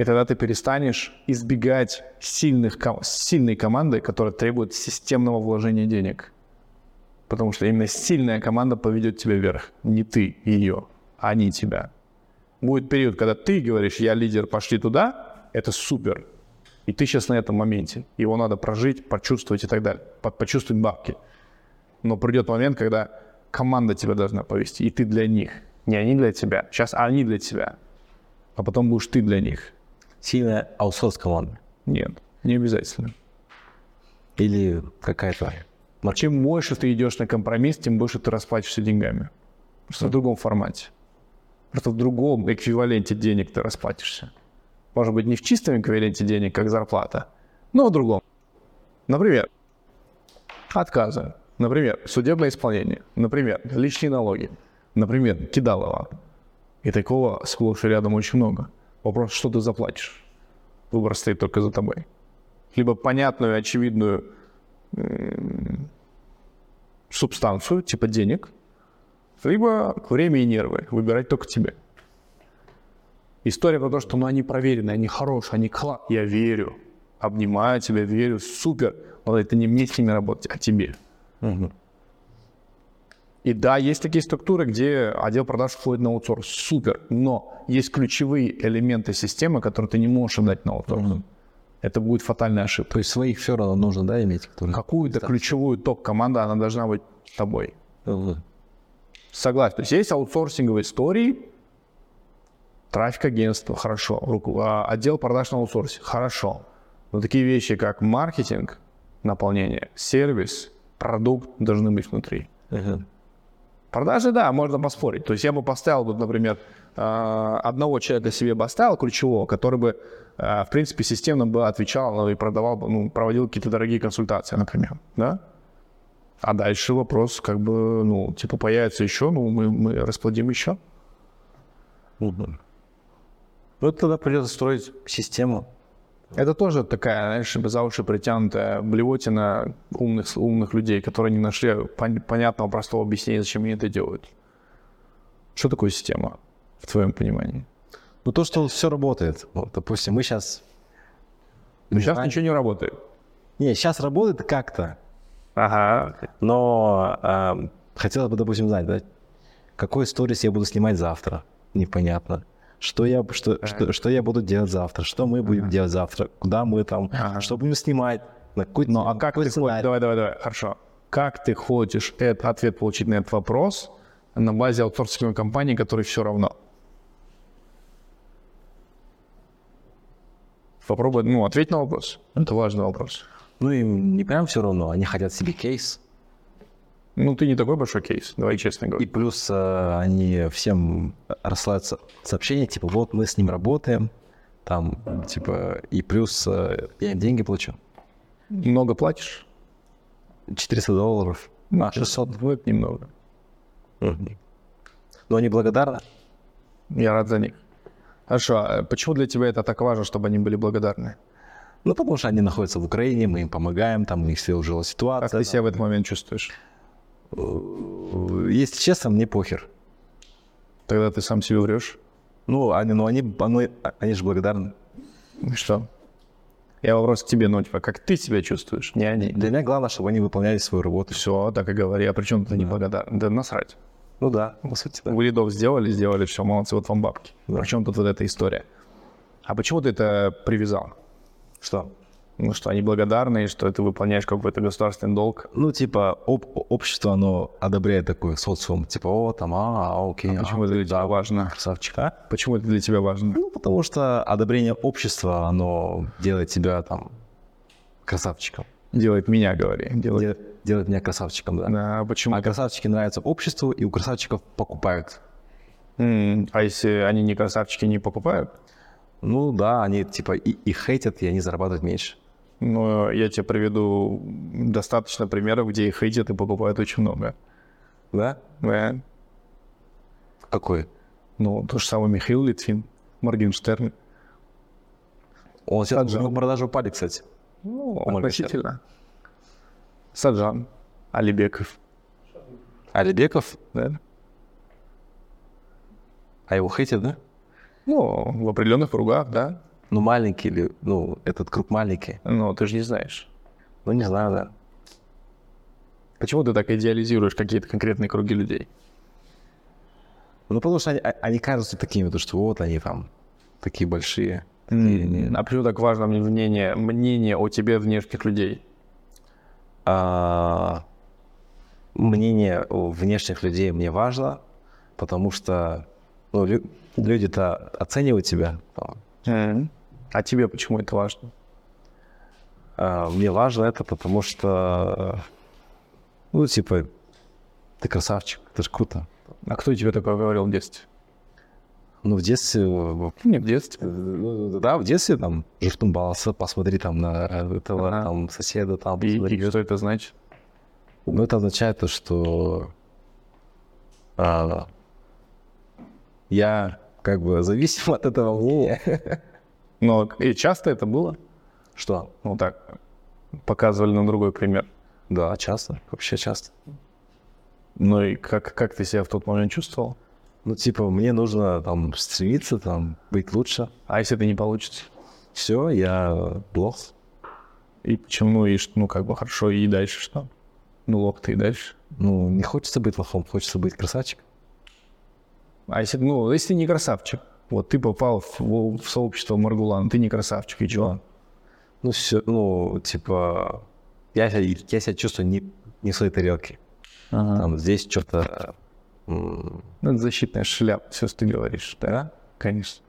И тогда ты перестанешь избегать сильных, сильной команды, которая требует системного вложения денег. Потому что именно сильная команда поведет тебя вверх. Не ты ее, а они тебя. Будет период, когда ты говоришь, я лидер, пошли туда, это супер. И ты сейчас на этом моменте. Его надо прожить, почувствовать и так далее. По- Почувствовать бабки. Но придет момент, когда команда тебя должна повести, и ты для них. Не они для тебя. Сейчас они для тебя. А потом будешь ты для них. Сильная аутсорс команда. Нет, не обязательно. Или какая-то... Чем больше ты идешь на компромисс, тем больше ты расплачешься деньгами. Просто в другом формате. Просто в другом эквиваленте денег ты расплатишься. Может быть, не в чистом эквиваленте денег, как зарплата, но в другом. Например, отказы. Например, судебное исполнение. Например, личные налоги. Например, кидалово. И такого сплошь и рядом очень много. Вопрос, что ты заплатишь. Выбор стоит только за тобой. Либо понятную, очевидную субстанцию, типа денег, либо время и нервы. Выбирать только тебе. История про то, что ну, они проверены, они хорошие, они класс. Я верю, обнимаю тебя, верю, супер. Но это не мне с ними работать, а тебе. И да, есть такие структуры, где отдел продаж входит на аутсорс. Супер. Но есть ключевые элементы системы, которые ты не можешь отдать на аутсорс. Это будет фатальная ошибка. То есть своих все равно нужно, да, иметь? Которые... Какую-то ключевую топ-команду, она должна быть с тобой. Мгм. Согласен. То есть есть аутсорсинговые истории, трафик агентства, хорошо. Руку- а, Отдел продаж на аутсорсе, хорошо. Но такие вещи, как маркетинг, наполнение, сервис, продукт должны быть внутри. Мгм. Продажи, да, можно поспорить. То есть я бы поставил, вот, например, э, одного человека себе бы оставил ключевого, который бы, э, в принципе, системно бы отвечал ну, и продавал ну, проводил какие-то дорогие консультации, например, да? А дальше вопрос, как бы, ну, типа, появится еще, ну, мы, мы расплодим еще. Ну, тогда придется строить систему. Это тоже такая, знаешь, за уши притянутая блевотина умных, умных людей, которые не нашли пон- понятного, простого объяснения, зачем они это делают. Что такое система, в твоем понимании? Ну, то, что все работает. Вот, допустим, мы сейчас... Ну, сейчас ничего не работает. Не, сейчас работает как-то, Ага. но эм, хотелось бы, допустим, знать, да, какой сторис я буду снимать завтра. Непонятно. Что я, что, что, что я буду делать завтра, что мы будем делать завтра, куда мы там, Ага. что будем снимать, на какой, Ну, а как какой ты хочешь... Давай, давай, давай, хорошо. Как ты хочешь этот ответ получить на этот вопрос на базе аутсорсинговой компании, которой все равно? Попробуй, ну, ответь на вопрос. Это важный вопрос. Ну, им не прям все равно, они хотят себе кейс. Ну, ты не такой большой кейс, давай честно И говорить. плюс э, они всем рассылают со- сообщения, типа, вот мы с ним работаем, там, типа, и плюс э, я им деньги плачу. Много платишь? 400 долларов. А, 600. Ну, это немного. Но они благодарны. Я рад за них. Хорошо, а почему для тебя это так важно, чтобы они были благодарны? Ну, потому что они находятся в Украине, мы им помогаем, там у них сложилась Как ситуация. ты себя в этот момент чувствуешь? Там. Если честно, мне похер. Тогда ты сам себе врешь? Ну, они, ну, они, они, они же благодарны. И Что? Я вопрос к тебе, ну, типа, как ты себя чувствуешь, не они. Для меня главное, чтобы они выполняли свою работу. Все, так и говори. А при чем ты неблагодарен? Да насрать. Ну да, по сути, да. Вы лидов сделали, сделали, все, молодцы, вот вам бабки. При чем тут вот эта история? А почему ты это привязал? Что? Ну, что они благодарны, и что ты выполняешь какой-то государственный долг. Ну, типа, об- общество, оно одобряет такой социум. Типа, о, там, а, а, окей. А почему а, это для тебя важно? красавчик, а? Почему это для тебя важно? Ну, потому что одобрение общества, оно делает тебя там красавчиком. Делает меня, говори. Делает. Делает, делает меня красавчиком, да. Да, а почему? А красавчики нравятся обществу, и у красавчиков покупают. М, А если они не красавчики, не покупают? Ну да, они типа и, и хейтят, и они зарабатывают меньше. Ну, я тебе приведу достаточно примеров, где их хейтят и покупают очень много. Да? Да. Какой? Ну, то же самое Михаил Литвин, Моргенштерн. Он сейчас Саджан. в продажу упали, кстати. Ну, относительно. Саджан, Алибеков. Алибеков, Да? а его хейтят, да? Ну, в определенных кругах, да. Ну, маленький или, ну, этот круг маленький. Но ты же не знаешь. Ну, не знаю, да. Почему ты так идеализируешь какие-то конкретные круги людей? Ну, потому что они, а- они кажутся такими, то что вот они там такие большие. такие не- А почему так важно мне мнение, мнение о тебе внешних людей? А, мнение внешних людей мне важно, потому что ну, лю- люди-то оценивают тебя. А тебе почему это важно? А, мне важно это, потому что, ну, типа, ты красавчик, это же круто. А кто тебе такое говорил в детстве? Ну, в детстве, в- Не в детстве. ну, да, в детстве там журтум баласы, посмотри там на этого Ага. там соседа, там, И, посмотри. и что это значит? Ну, это означает то, что а, я как бы зависим от этого мнения. Но и часто это было? Что? Ну так, показывали на другой пример. Да, часто, вообще часто. Ну и как, как ты себя в тот момент чувствовал? Ну, типа, мне нужно там стремиться, там, быть лучше. А если это не получится? Все, я плох. И почему? И ш- ну как бы хорошо, и дальше что? Ну лох ты и дальше. Ну, не хочется быть лохом, хочется быть красавчиком. А если, ну, если не красавчик, вот ты попал в, в- сообщество Маргулан, ты не красавчик, и чего? Ну, все, ну, типа, я, себя- я себя чувствую не, не в своей тарелке. Там здесь что-то... Ну, это защитная шляпа, все, что ты говоришь, да? Конечно.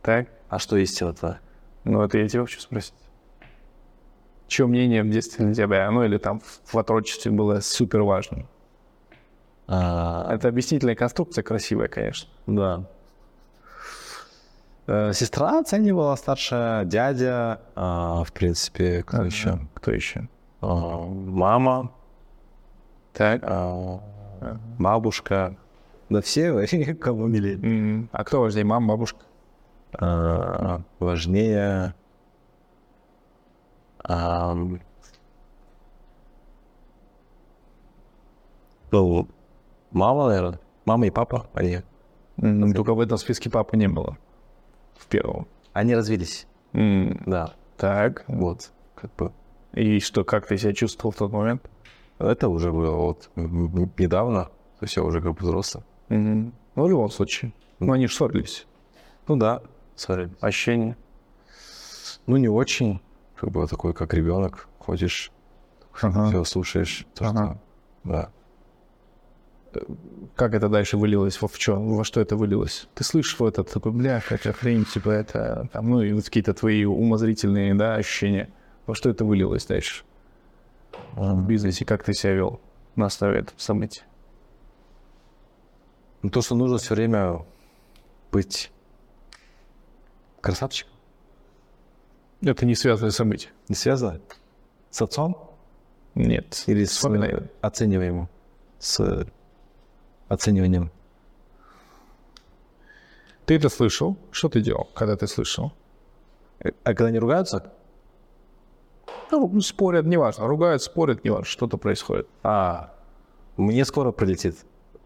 Так? А что истина-то? Ну, это я тебя хочу спросить. Чье мнение в детстве для тебя, ну или там в отрочестве было супер важным? А, Это объяснительная конструкция красивая, конечно. Да. Э, Сестра оценивала, старшая дядя, а, в принципе, кто еще? Кто еще? А, Мама, Так. а, бабушка. Да все, кого милее. М, А кто важнее, мама, бабушка? А, Важнее... ам, Ну, мама, наверное. Мама и папа, они, М, Только в этом списке папы не было. В первом. они развелись. М, Да, Так. вот, как бы. И что, как ты себя чувствовал в тот момент? Это уже было вот недавно, то есть я уже как бы взрослый. Мгм. Ну, в любом случае. Ну, они же ссорились. Ну да, сори. Ощущение. Ну не очень, как бы такой, как ребенок, ходишь, Ага. все слушаешь, то, Ага. что, да. Как это дальше вылилось? Во, в чё? Во что это вылилось? Ты слышишь вот это, такой, бля, какая хрень, типа это, там, ну, и вот какие-то твои умозрительные, да, ощущения. Во что это вылилось дальше? В бизнесе как ты себя вел на основе этого события? Ну то, что нужно все время быть красавчиком, Это не связанное событие. не связано с отцом Нет. или с э, оцениваемым, с оцениванием. Ты это слышал? Что ты делал, когда ты слышал? А когда они ругаются, Ну, спорят, неважно. Ругают, спорят, неважно. Что-то происходит. а, мне скоро прилетит,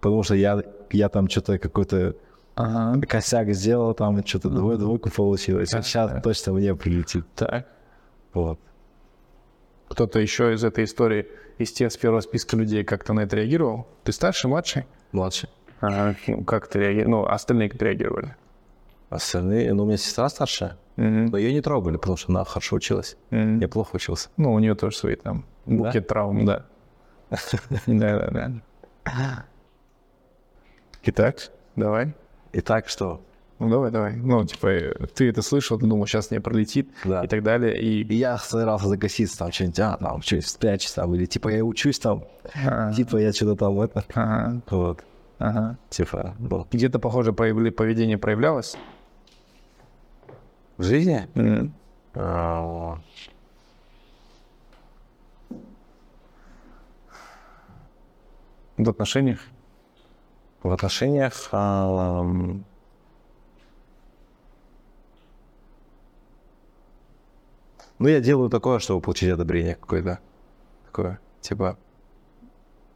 потому что я, я там что-то какой-то Ага. косяк сделал, там что-то двой, двойку получилось. Вот сейчас точно мне прилетит. Так. Вот. Кто-то еще из этой истории, из тех с первого списка людей как-то на это реагировал? Ты старший, младший? Младший. Ага. Ну, как ты реагировал? Ну, остальные как реагировали? Остальные, ну, у меня сестра старшая, Мгм. но ее не трогали, потому что она хорошо училась. Мгм. Я плохо учился. Ну, у нее тоже свои там букет травм, да. Да, да, да. Итак, давай. Итак, что? Ну, давай, давай. Ну, типа, э, ты это слышал, ты думал, сейчас не пролетит Да. и так далее. И И я собирался загаситься там что-нибудь, а, там, что-нибудь спрячься там, или типа я учусь там, типа я что-то там это, Ага, вот, ага. типа, ну, Где-то, похоже, поведение проявлялось. в жизни. М. а, В отношениях. В отношениях а, Ну, я делаю такое, чтобы получить одобрение какое-то. Такое, типа,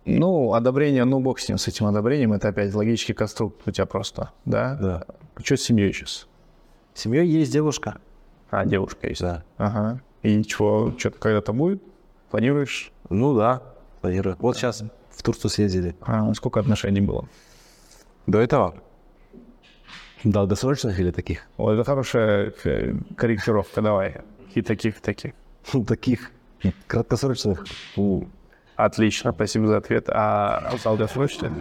Ну, одобрение, ну, бог с ним, с этим одобрением, это опять логический конструкт у тебя просто, да? да. Что с семьей сейчас? В семье есть девушка. А, девушка есть. Да. Ага. И чего, что-то когда-то будет? Планируешь? Ну да, планирую. Вот сейчас в Турцию съездили. А, сколько отношений было? До этого? Долгосрочных или таких? Вот это хорошая э, корректировка, давай. И таких, и таких. Таких краткосрочных. Отлично, спасибо за ответ. А долгосрочных?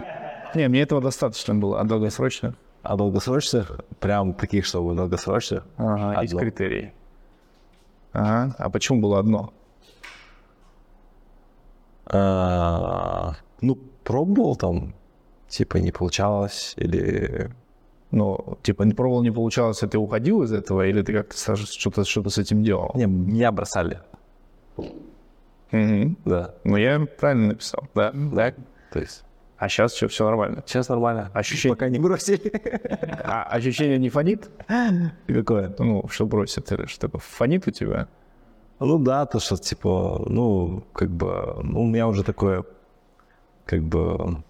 Не, мне этого достаточно было. А долгосрочных? А долгосрочных, прям таких, чтобы долгосрочных. Ага, есть критерии. Ага. А почему было одно? А, ну, пробовал там, типа не получалось, или... Ну, типа, не пробовал, не получалось, и ты уходил из этого, или ты как-то что-то что с этим делал? Не, меня бросали, Мгм. да. Ну, я правильно написал, да? Да. То есть А сейчас что, все нормально? сейчас нормально. Ощущение, Пока не бросили. а, ощущение не фонит? Какое? Ну, что бросит, или что? Фонит у тебя? Ну да, то, что типа, ну, как бы, ну, у меня уже такое, как бы,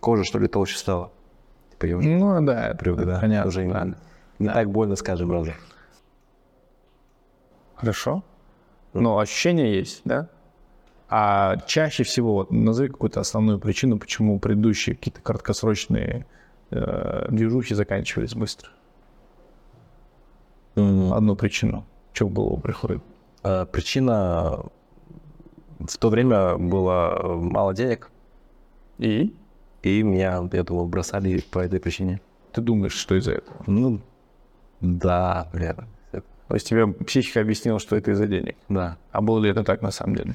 кожа, что ли, толще стала. Уже Ну, да, привык, да. понятно. Уже не, да. не так больно, скажем, раза. Хорошо. Но ощущение есть, да? А чаще всего, вот, назови какую-то основную причину, почему предыдущие какие-то краткосрочные э, движухи заканчивались быстро. Одну причину. В голову приходит? А, причина в то время было э, мало денег, И и меня, я думал, бросали по этой причине. ты думаешь, что из-за этого? Ну, да, наверное. То есть тебе психика объяснила, что это из-за денег. Да. А было ли это так на самом деле?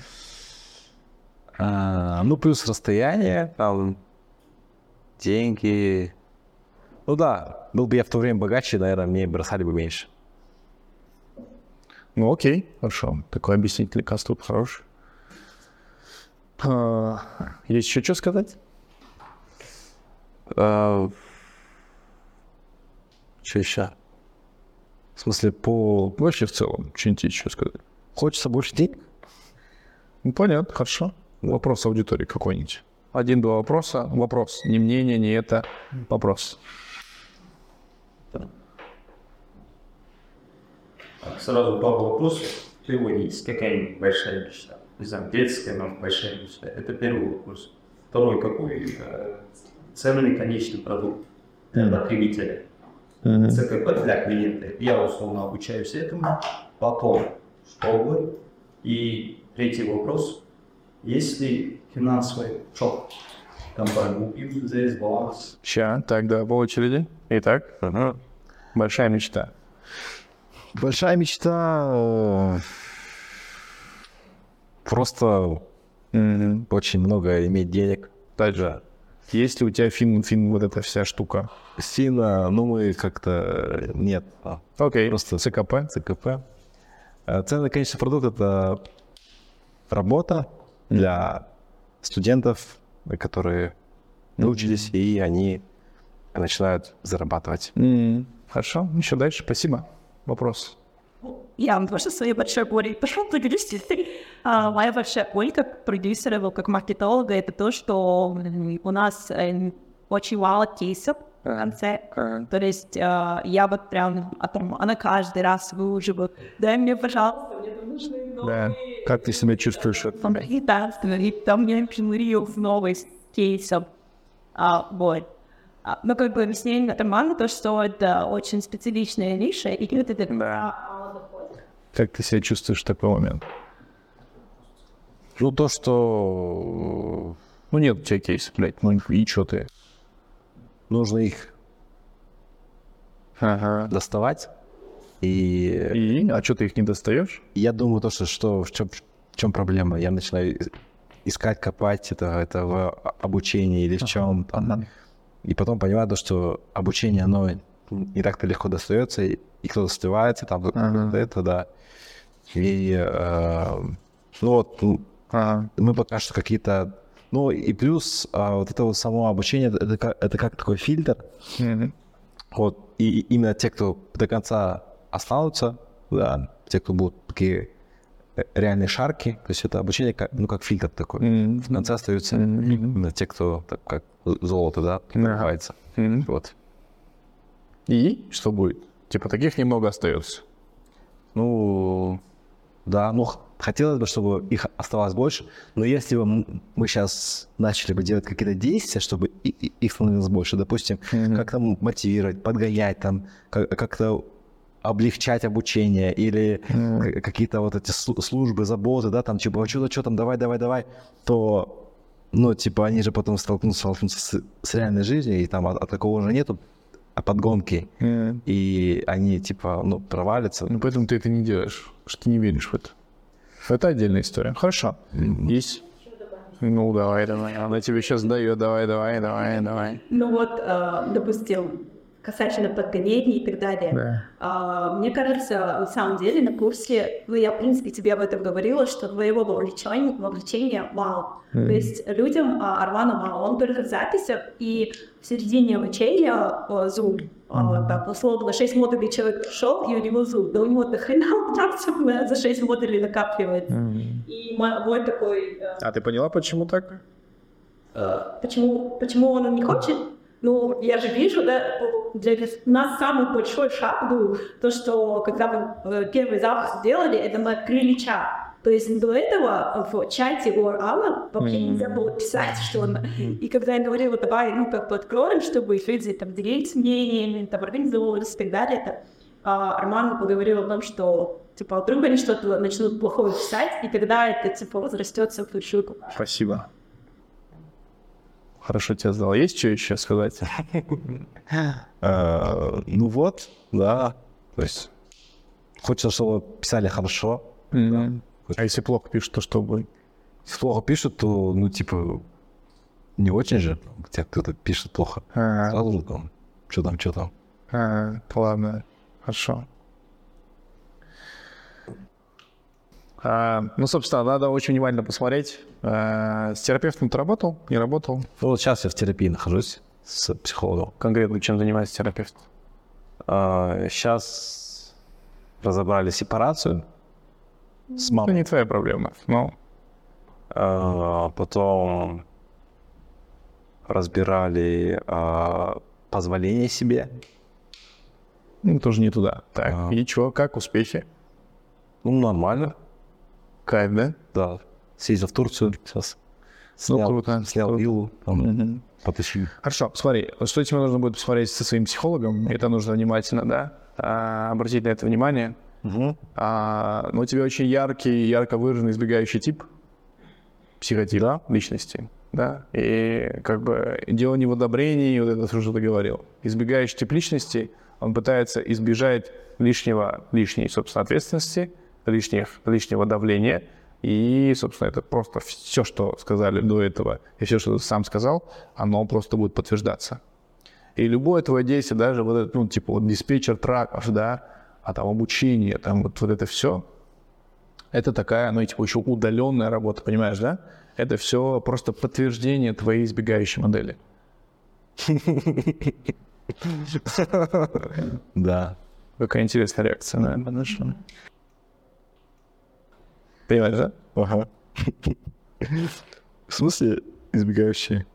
А, ну, плюс расстояние, там, деньги. Ну да, был бы я в то время богаче, наверное, мне бросали бы меньше. Ну окей, хорошо. Такой объяснительный конструкт хороший. А, есть еще что сказать? А, что еще? В смысле, по... Вообще в целом, что-нибудь еще сказать? Хочется больше денег? Ну, понятно, хорошо. Вопрос аудитории какой-нибудь. Один-два вопроса. Вопрос. Не мнение, не это. Вопрос. Сразу пару вопросов. У твоего есть какая-нибудь большая мечта? Не знаю, детская, но большая мечта. Это первый вопрос. Второй, какой ценный конечный продукт для потребителя? ЦКП для клиента. Я условно обучаюсь этому. Потом школы. И третий вопрос. Есть ли финансовый шок? Компания купил здесь баланс. Ща, так, да, по очереди. Итак, большая мечта. Большая мечта... э, Просто очень много иметь денег. Также. Есть ли у тебя фин, фин, вот эта вся штука? Сильно, ну, мы как-то... Нет. а, Окей, Просто ЦКП. ЦКП. Э, Ценный конечный продукт — это работа для студентов, которые выучились, и они начинают зарабатывать. М, Хорошо, еще дальше, спасибо. Вопрос. Я вам тоже своей большой пошел поделюсь. А, Моя большая боль как продюсера, вот как маркетолога, это то, что у нас э, очень мало кейсов в конце. То есть э, я вот прям от Романа каждый раз выуживаю. Дай мне, пожалуйста, мне нужны Да. новые Как ты себя чувствуешь? Фотографии, и там я пилорил в новый кейсов. А, вот. А, Ну, как бы объяснение Романа, то, что это очень специфичная ниша, и это Да. мало доходит. Как ты себя чувствуешь в такой момент? Ну, то, что Ну нет у тебя кейса, блядь, ну и что ты? нужно их Ага. доставать. И И? А что ты их не достаешь? я думаю, то, что, что в, чем, в чем проблема. Я начинаю и- искать, копать это, это в обучении или в чем. там. И потом понимаю, то, что обучение, оно не так-то легко достается, и, и кто-то сливается, там, Ага. это, да. И, э, ну вот, Ага. мы пока что какие-то... Ну и плюс а, вот это вот само обучение, это как, это как такой фильтр. Мгм. Вот, и, и именно те, кто до конца останутся, да, те, кто будут такие э, реальные шарки, то есть это обучение как, ну, как фильтр такой. Мгм. В конце остаются именно те, кто так, как золото, да, называется. Мгм. Вот. И что будет? Типа таких немного остается. Ну, да, ну, хотелось бы, чтобы их оставалось больше, но если бы мы сейчас начали бы делать какие-то действия, чтобы их становилось больше, допустим, Мгм. как-то мотивировать, подгонять, там, ка- как-то облегчать обучение или к- какие-то вот эти слу- службы, заботы, да, там, типа, что-то, что там, давай, давай, давай, то, ну, типа, они же потом столкнутся, столкнутся с, с реальной жизнью, и там от, от такого уже нету а подгонки, Мгм. и они, типа, ну, провалятся. Ну, поэтому ты это не делаешь, что ты не веришь в это. Это отдельная история. Хорошо. Есть? Ну, давай, давай. Она тебе сейчас дает. Давай, давай, давай, давай. Ну вот, э, допустим, касательно подгонений и так далее. Да. А, Мне кажется, на самом деле на курсе, ну я в принципе тебе об этом говорила, что твоего вовлечения, вовлечения мало. То есть людям а, Арвана мало, он только в записях и в середине обучения а, Zoom. А, там, условно, 6 модулей человек пришел, и у него Zoom. Да у него дохрена практик за 6 модулей накапливается. И мо- мой такой... э, А ты поняла, почему так? Почему, почему он не хочет? Ну, я же вижу, да, для нас самый большой шаг был то, что когда мы э, первый запуск сделали, это мы открыли чат. То есть до этого в чате у Алла вообще нельзя было писать, что он... И когда я говорила, давай, ну, как бы откроем, чтобы люди там делились мнениями, там организовывались и так далее, это, а, Арман поговорил о том, что типа вдруг они что-то начнут плохое писать, и тогда это типа возрастется в большую Спасибо. Хорошо тебя сдал. Есть что еще сказать? Э, Ну вот, да. То есть хочется, чтобы писали хорошо. А если плохо пишут, то что будет? Если плохо пишут, то, ну, типа, не очень же. Хотя кто-то пишет плохо. А, Сразу там, что там, что там. а, ладно, хорошо. А, ну, собственно, надо очень внимательно посмотреть. А, с терапевтом ты работал? Не работал? Ну, вот сейчас я в терапии нахожусь с психологом. Конкретно чем занимается терапевт? Сейчас разобрали сепарацию с Это мамой. не твоя проблема. Ну, А, Потом разбирали а, позволение себе. ну, тоже не туда. Так, А. и чё, как успехи? Ну, нормально, Кайф, да? да. Съездил в Турцию сейчас. Ну, Снял, круто, снял круто. виллу, там, Мгм. потащил. Хорошо, смотри, вот что тебе нужно будет посмотреть со своим психологом, это нужно внимательно, да, а, обратить на это внимание. А, но у тебя очень яркий, ярко выраженный избегающий тип психотип личности, да, и как бы дело не в одобрении, вот это все, что ты говорил. Избегающий тип личности, он пытается избежать лишнего, лишней, собственно, ответственности, лишних, лишнего давления, и, собственно, это просто все, что сказали до этого, и все, что ты сам сказал, оно просто будет подтверждаться. И любое твое действие, даже вот это, ну, типа, вот диспетчер траков, да, а там обучение, там вот, вот это все, это такая, ну, типа, еще удаленная работа, понимаешь, да? Это все просто подтверждение твоей избегающей модели. Да. Какая интересная реакция, да? Хорошо. Понимаешь, да? Ага. В смысле избегающие?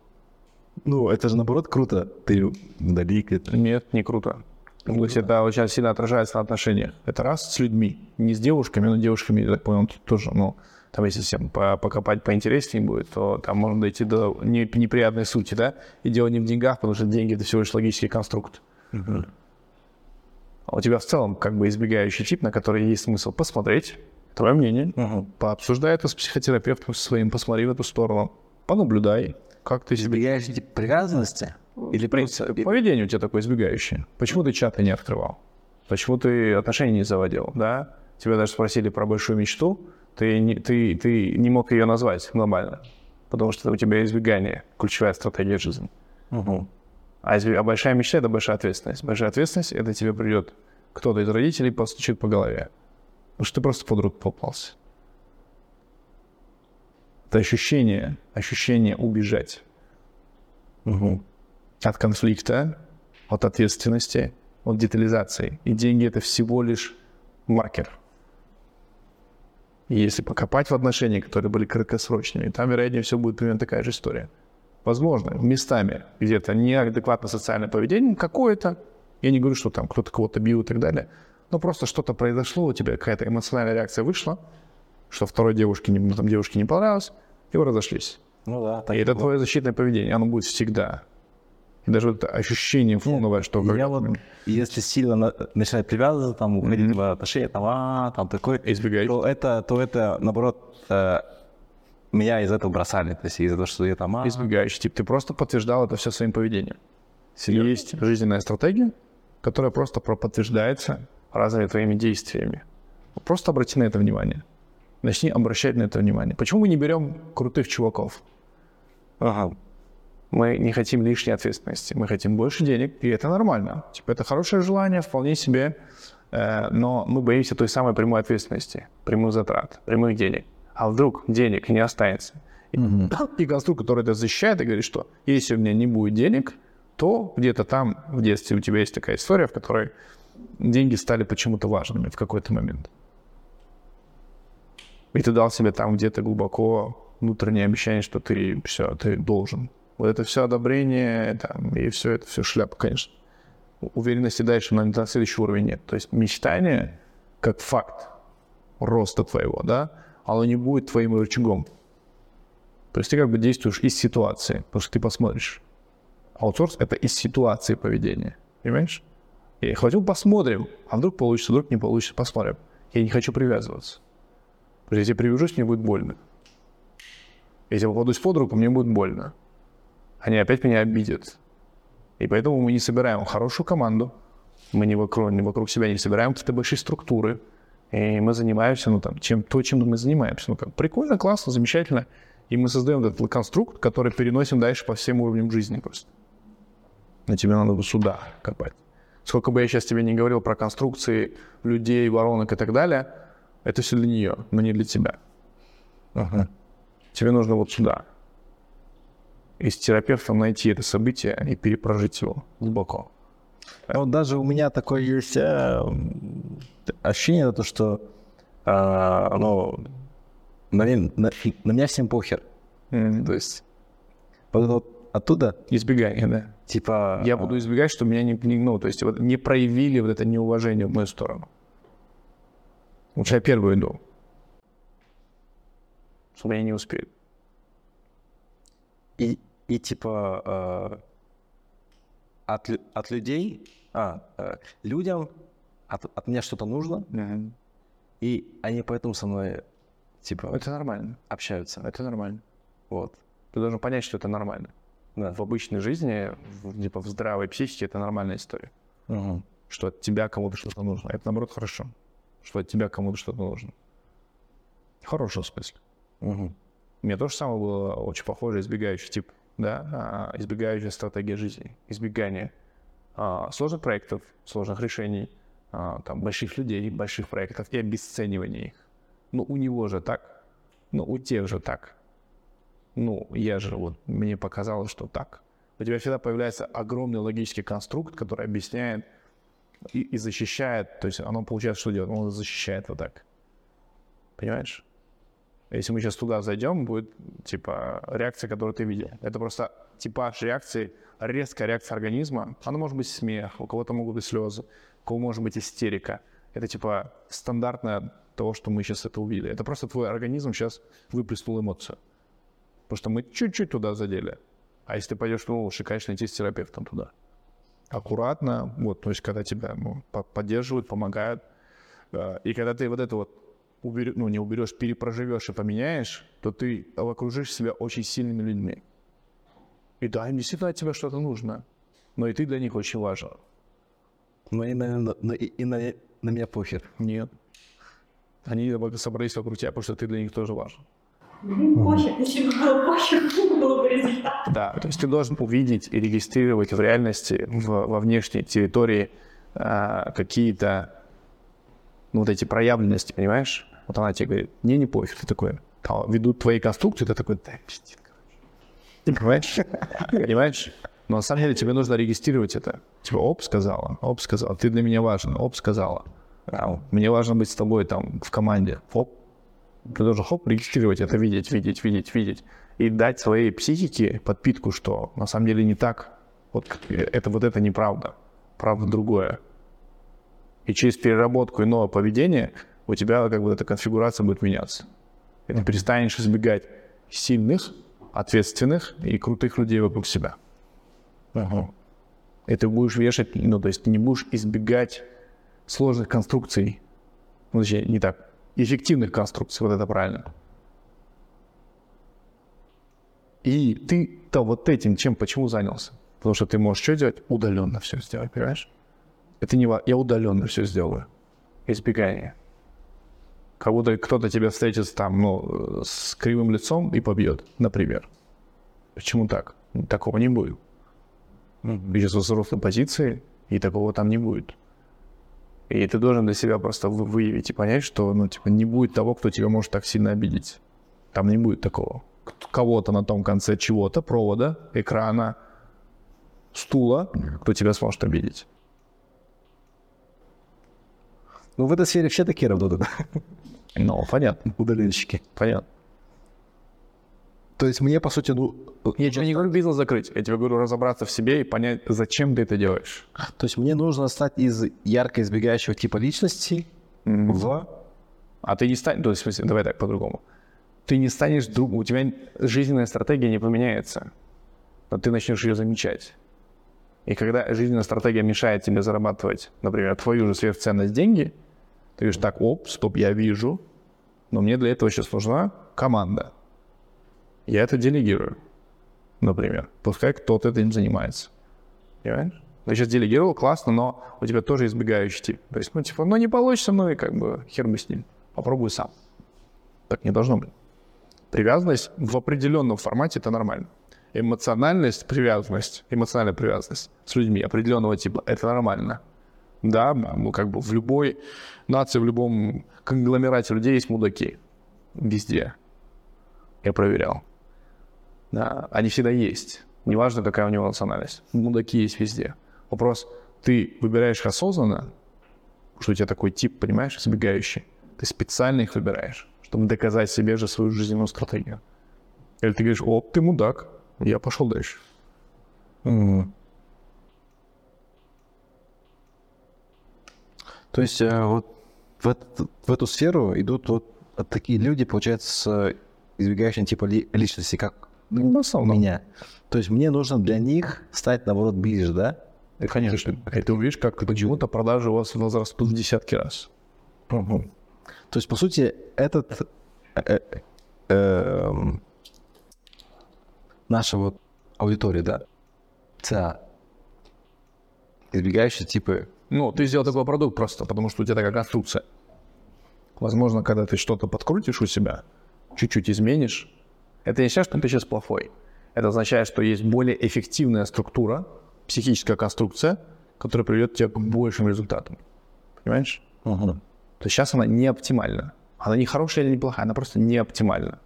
Ну, это же наоборот круто. Ты вдали где-то. Нет, не круто. То есть это очень сильно отражается на отношениях. Это раз с людьми, не с девушками, но девушками, я так понял, тут тоже, ну, там если всем по- покопать поинтереснее будет, то там можно дойти до не- неприятной сути, да? И дело не в деньгах, потому что деньги — это всего лишь логический конструкт. А у тебя в целом как бы избегающий тип, на который есть смысл посмотреть, твое мнение, пообсуждай это с психотерапевтом своим, посмотри в эту сторону, понаблюдай, как ты себя... Избегающий тип привязанности? Или В принципе, поведение у тебя такое избегающее. Почему ты чаты не открывал? Почему ты отношения не заводил, да? Тебя даже спросили про большую мечту, ты не, ты, ты не мог ее назвать глобально, потому что у тебя избегание, ключевая стратегия жизни. А, изби- а большая мечта — это большая ответственность. Большая ответственность — это тебе придет кто-то из родителей постучит по голове. Потому что ты просто под руку попался. Это ощущение, ощущение убежать от конфликта, от ответственности, от детализации. И деньги — это всего лишь маркер. И если покопать в отношения, которые были краткосрочными, там, вероятнее всего, будет примерно такая же история. Возможно, местами где-то неадекватное социальное поведение какое-то. Я не говорю, что там кто-то кого-то бил и так далее. Но просто что-то произошло, у тебя какая-то эмоциональная реакция вышла, что второй девушке, не, ну, там, девушке не понравилось, и вы разошлись. Ну да, так И это твое защитное поведение, оно будет всегда. И даже вот это ощущение фоновое, что... Я вот, если сильно на- начинает привязываться, там, уходить в отношения, там, а, там, такой, Избегаешь. то это, то это, наоборот, э, меня из этого бросали, то есть из-за того, что я там, а, избегающий тип. Ты просто подтверждал это все своим поведением. Есть жизненная стратегия, которая просто про- подтверждается разными твоими действиями. Просто обрати на это внимание. Начни обращать на это внимание. Почему мы не берем крутых чуваков? Ага. Мы не хотим лишней ответственности. Мы хотим больше денег, и это нормально. Типа, это хорошее желание, вполне себе. Э, но мы боимся той самой прямой ответственности, прямых затрат, прямых денег. А вдруг денег не останется? И, и конструкт, который это защищает, и говорит, что если у меня не будет денег, то где-то там в детстве у тебя есть такая история, в которой деньги стали почему-то важными в какой-то момент. И ты дал себе там где-то глубоко внутреннее обещание, что ты все, ты должен. Вот это все одобрение, там, и все это все шляпа, конечно. Уверенности дальше на следующий уровень нет. То есть мечтание как факт роста твоего, да, оно не будет твоим рычагом. То есть ты как бы действуешь из ситуации, потому что ты посмотришь. Аутсорс — это из ситуации поведения. Понимаешь? Я хватил, посмотрим. А вдруг получится, вдруг не получится, посмотрим. Я не хочу привязываться. Если я привяжусь, мне будет больно. Если я попадусь под руку, мне будет больно. Они опять меня обидят. И поэтому мы не собираем хорошую команду. Мы не вокруг, не вокруг себя не собираем какие-то большие структуры. И мы занимаемся, ну, там, чем, то, чем мы занимаемся. Ну, как, прикольно, классно, замечательно. И мы создаем этот конструкт, который переносим дальше по всем уровням жизни просто. Но тебе надо сюда копать. Сколько бы я сейчас тебе не говорил про конструкции людей, воронок и так далее, это все для нее, но не для тебя. Тебе нужно вот сюда. И с терапевтом найти это событие и перепрожить его глубоко. А Вот даже у меня такое есть э, ощущение, то, что а, ну, на, на- на меня всем похер. То есть вот, вот оттуда, Избегание, да. Типа... Я буду избегать, чтобы меня не, не- ну, то есть вот не проявили вот это неуважение в мою сторону. Лучше я первый иду. Чтобы я не успел. И, и типа э, от, от людей, а, э, людям от, от меня что-то нужно, и они поэтому со мной типа Это нормально. общаются. Это нормально. Вот. Ты должен понять, что это нормально. Да. В обычной жизни, в, типа в здравой психике, это нормальная история. Мгм. Что от тебя кому-то что-то нужно. Это наоборот хорошо. Что от тебя кому-то что-то нужно. В хорошем смысле. Мгм. У меня тоже самое было очень похоже, избегающий тип, да, а, избегающая стратегия жизни, избегание а, сложных проектов, сложных решений, а, там, больших людей, больших проектов и обесценивание их. Ну, у него же так, ну, у тех же так. Ну, я же вот, мне показалось, что так. У тебя всегда появляется огромный логический конструкт, который объясняет и, и защищает, то есть оно получается, что делает? Оно защищает вот так. Понимаешь? Если мы сейчас туда зайдем, будет, типа, реакция, которую ты видел. Это просто типаж реакции, резкая реакция организма. Она может быть смех, у кого-то могут быть слезы, у кого может быть истерика. Это, типа, стандартное того, что мы сейчас это увидели. Это просто твой организм сейчас выплеснул эмоцию. Потому что мы чуть-чуть туда задели. А если ты пойдешь, ну, лучше, конечно, идти с терапевтом туда. Аккуратно, вот, то есть, когда тебя ну, по- поддерживают, помогают. Э, И когда ты вот это вот убер- ну, не уберешь, перепроживешь и поменяешь, то ты окружишь себя очень сильными людьми. И да, им действительно от тебя что-то нужно. Но и ты для них очень важен. Но и на, на- и, и на, на меня похер. Нет. Они собрались вокруг тебя, потому что ты для них тоже важен. Блин, похер, если бы было похер, было бы результат. Да, то есть ты должен увидеть и регистрировать в реальности, в- во внешней территории а, какие-то ну, вот эти проявленности, понимаешь? Вот она тебе говорит, мне не пофиг, ты такой, «А, ведут твои конструкции, ты такой, да, пиздец, короче. Понимаешь? Понимаешь? Но на самом деле тебе нужно регистрировать это. Типа, оп, сказала, оп, сказала, ты для меня важен, оп, сказала. А, Мне важно быть с тобой там в команде. Оп, ты должен хоп, регистрировать это, видеть, видеть, видеть, видеть. И дать своей психике подпитку, что на самом деле не так. Вот это вот это неправда. Правда другое. И через переработку и новое поведение у тебя как бы эта конфигурация будет меняться. И ты перестанешь избегать сильных, ответственных и крутых людей вокруг себя. И ты будешь вешать, ну, то есть ты не будешь избегать сложных конструкций. Ну, точнее, не так. Эффективных конструкций, вот это правильно. И ты-то вот этим чем, почему занялся? Потому что ты можешь что делать? Удаленно все сделать, понимаешь? Это не я удаленно все сделаю. Избегание. Как будто кто-то тебя встретится там, ну, с кривым лицом и побьет, например. Почему так? Такого не будет. Ты сейчас в взрослой позиции, и такого там не будет. И ты должен для себя просто вы- выявить и понять, что, ну, типа, не будет того, кто тебя может так сильно обидеть. Там не будет такого. Кого-то на том конце чего-то, провода, экрана, стула, кто тебя сможет обидеть. Ну, в этой сфере все такие работают. Ну, понятно, Удаленщики. понятно. То есть мне, по сути, ну... Я тебе не говорю бизнес закрыть, я тебе говорю разобраться в себе и понять, зачем ты это делаешь. То есть мне нужно стать из ярко избегающего типа личности в... А ты не станешь, то есть, давай так по-другому. Ты не станешь друг, у тебя жизненная стратегия не поменяется, но ты начнешь ее замечать. И когда жизненная стратегия мешает тебе зарабатывать, например, твою же сверхценность деньги, ты говоришь, так, оп, стоп, я вижу, но мне для этого сейчас нужна команда. Я это делегирую, например. Пускай кто-то этим занимается. Понимаешь? Ты сейчас делегировал, классно, но у тебя тоже избегающий тип. То есть, ну, типа, ну, не получится, ну, и как бы хер бы с ним. Попробуй сам. Так не должно быть. Привязанность в определенном формате – это нормально. Эмоциональность, привязанность, эмоциональная привязанность с людьми определенного типа – это нормально. Да, ну, как бы в любой нации, в любом конгломерате людей есть мудаки. Везде. Я проверял. Да, они всегда есть. Неважно, какая у него национальность. Мудаки есть везде. Вопрос, ты выбираешь их осознанно, что у тебя такой тип, понимаешь, избегающий. Ты специально их выбираешь, чтобы доказать себе же свою жизненную стратегию. Или ты говоришь, оп, ты мудак, я пошел дальше. То есть э, вот в, эт- в эту сферу идут вот такие люди, получается, с избегающим типа ли- личности, как Ну, в у основном. меня. То есть мне нужно для них стать, наоборот, ближе, да? Конечно. И ты увидишь, как почему-то продажи у вас возрастут в десятки раз. То есть, по сути, этот э, э, эм, наша вот аудитория, да, ЦА, избегающие типы, Ну, ты сделал такой продукт просто, потому что у тебя такая конструкция. Возможно, когда ты что-то подкрутишь у себя, чуть-чуть изменишь, это не означает, что ты сейчас плохой. Это означает, что есть более эффективная структура, психическая конструкция, которая приведет тебя к большим результатам. Понимаешь? То есть сейчас она не оптимальна. Она не хорошая или не плохая, она просто не оптимальна.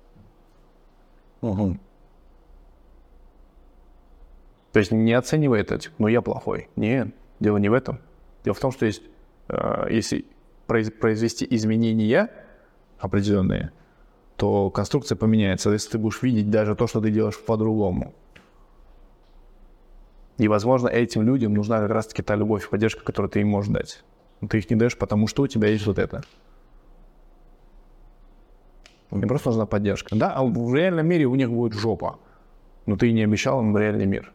То есть не оценивай это, типа, ну я плохой. Нет, дело не в этом. Дело в том, что есть, э, если произ- произвести изменения определенные, то конструкция поменяется, если ты будешь видеть даже то, что ты делаешь по-другому. И, возможно, этим людям нужна как раз-таки та любовь и поддержка, которую ты им можешь дать. Но ты их не даешь, потому что у тебя есть вот это. Им просто нужна поддержка. Да, а в реальном мире у них будет жопа. Но ты не обещал им реальный мир.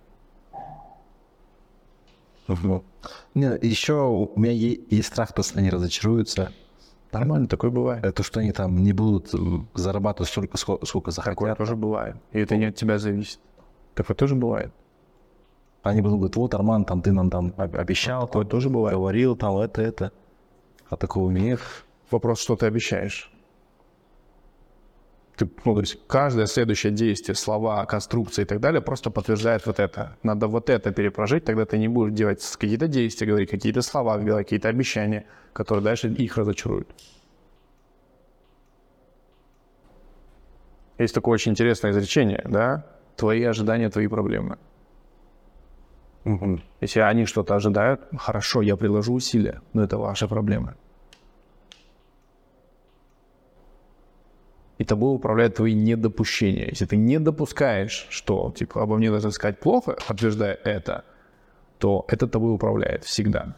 Не, еще у меня есть страх, то, что они разочаруются. Нормально, такое бывает. Это что они там не будут э, зарабатывать столько, сколько, сколько Такое захотят. тоже бывает. И это не от тебя зависит. Такое тоже бывает. Они будут говорить, вот, Арман, там ты нам там об- обещал, Такое тоже бывает. говорил, там это, это. А такого нет. Вопрос, что ты обещаешь. Ты, ну, то есть каждое следующее действие, слова, конструкции и так далее просто подтверждает вот это. Надо вот это перепрожить, тогда ты не будешь делать какие-то действия, говорить какие-то слова, делать какие-то обещания, которые дальше их разочаруют. Есть такое очень интересное изречение, да? Твои ожидания, твои проблемы. Если они что-то ожидают, хорошо, я приложу усилия, но это ваша проблема. И тобой управляют твои недопущения. Если ты не допускаешь, что типа обо мне должны сказать плохо, подтверждая это, то это тобой управляет всегда.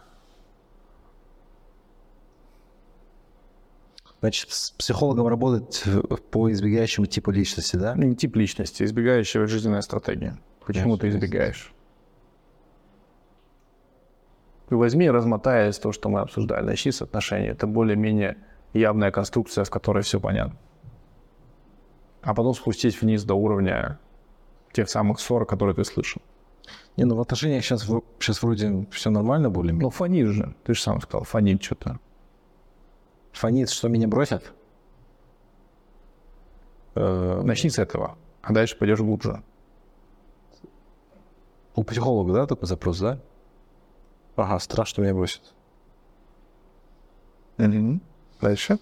Значит, с психологом работать по избегающему типу личности, да? Ну, Не тип личности, избегающая жизненная стратегия. Почему ты избегаешь? Ты возьми и размотай из того, что мы обсуждали. Начни с отношений. Это более-менее явная конструкция, в которой все понятно. А потом спустись вниз до уровня тех самых ссор, которые ты слышал. Не, ну в отношениях сейчас, сейчас вроде все нормально более-менее. Ну, фонит же. Ты же сам сказал, фонит что-то. Фонит, что меня бросят? Э, Начни с этого, а дальше пойдешь глубже. У психолога, да, такой запрос, да? Ага, страх, что меня бросят. Дальше.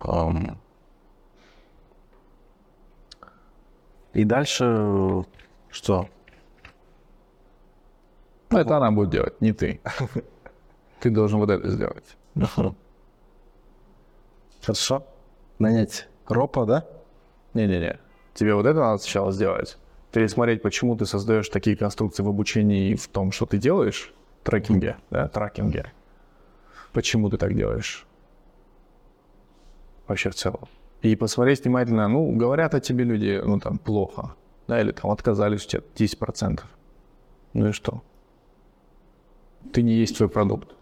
Ам. И дальше э, что? Ну, это она будет делать, не ты. Ты должен вот это сделать. Хорошо. Нанять ропа, да? Не-не-не. Тебе вот это надо сначала сделать. Пересмотреть, почему ты создаешь такие конструкции в обучении и в том, что ты делаешь, трекинге, да, трекинге. Почему ты так делаешь? Вообще в целом. И посмотреть внимательно, ну, говорят о тебе люди, ну, там, плохо, да, или там отказались у тебя 10%. Ну и что? Ты не есть твой продукт.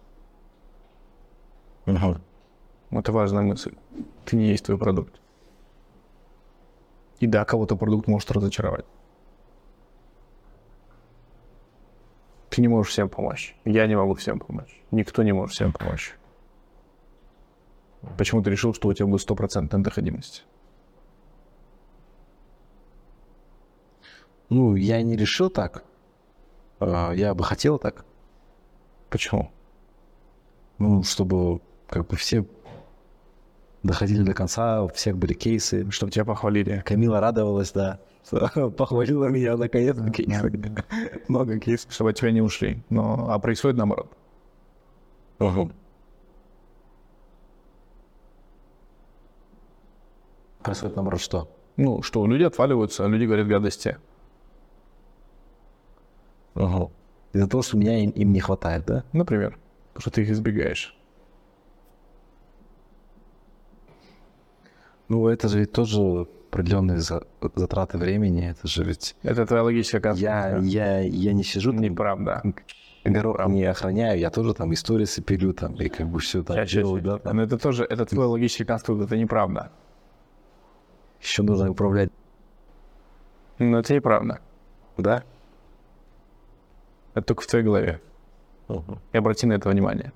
Это важная мысль. Ты не есть твой продукт. И да, кого-то продукт может разочаровать. Ты не можешь всем помочь. Я не могу всем помочь. Никто не может всем помочь. Почему ты решил, что у тебя будет стопроцентная доходимость? Ну, я не решил так. А, Я бы хотел так. Почему? Ну, чтобы как бы все доходили до конца, у всех были кейсы. Чтобы тебя похвалили. Камила радовалась, да. Похвалила меня наконец-то кейсы. Много кейсов. Чтобы от тебя не ушли. Но, а происходит наоборот. Происходит наоборот что? Ну, что люди отваливаются, а люди говорят гадости. Ага. Из-за того, что меня им, им не хватает, да? Например. Потому что ты их избегаешь. Ну, это же ведь тоже определенные за- затраты времени. Это же ведь... Это твоя логическая Я, конструкция. я, я не сижу, там, Неправда. горох не охраняю, я тоже там истории пилю там, и как бы все там Я- я- делаю, да, там. Но это тоже, это твой логический конструкт, это неправда. Еще нужно управлять, Но это неправда. да? Это только в твоей голове. И обрати на это внимание.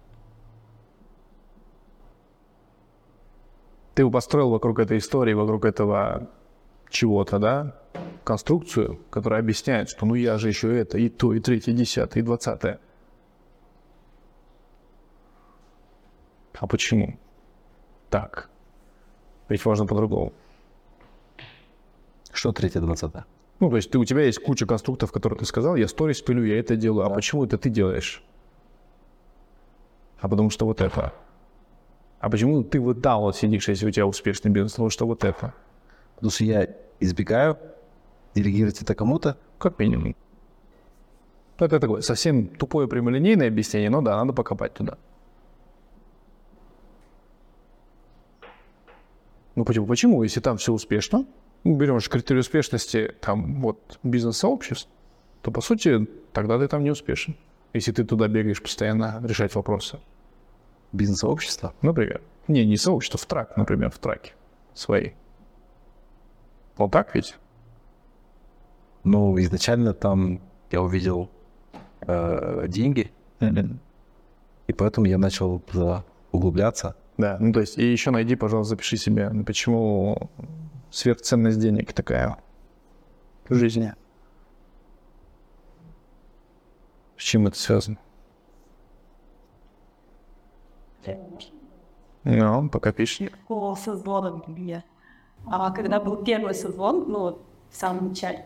Ты построил вокруг этой истории, вокруг этого чего-то, да, конструкцию, которая объясняет, что ну я же еще это, и то, и третье, и десятое, и двадцатое. А почему? Так. Ведь можно по-другому. Что третье, двадцатое? Ну, то есть ты, у тебя есть куча конструктов, которые ты сказал, я сторис пилю, я это делаю. А почему это ты делаешь? А потому что вот это. А почему ты вот там вот сидишь, если у тебя успешный бизнес? Потому что вот это. Потому что я избегаю делегировать это кому-то. Как минимум. Это такое совсем тупое прямолинейное объяснение, но да, надо покопать туда. Ну почему? Почему? Если там все успешно, ну, берем же критерий успешности, там вот бизнес-сообществ, то по сути тогда ты там не успешен. Если ты туда бегаешь постоянно решать вопросы. Бизнес-сообщество. Например. Не, не сообщество, в трак, например, в траке свои. Вот так ведь? Ну, изначально там я увидел э, деньги, и поэтому я начал углубляться. Да, ну то есть, и еще найди, пожалуйста, запиши себе, почему сверхценность денег такая в жизни. С чем это связано? Ну, пока пишешь. по созвонам мне. А когда был первый созвон, ну, вот в самом начале,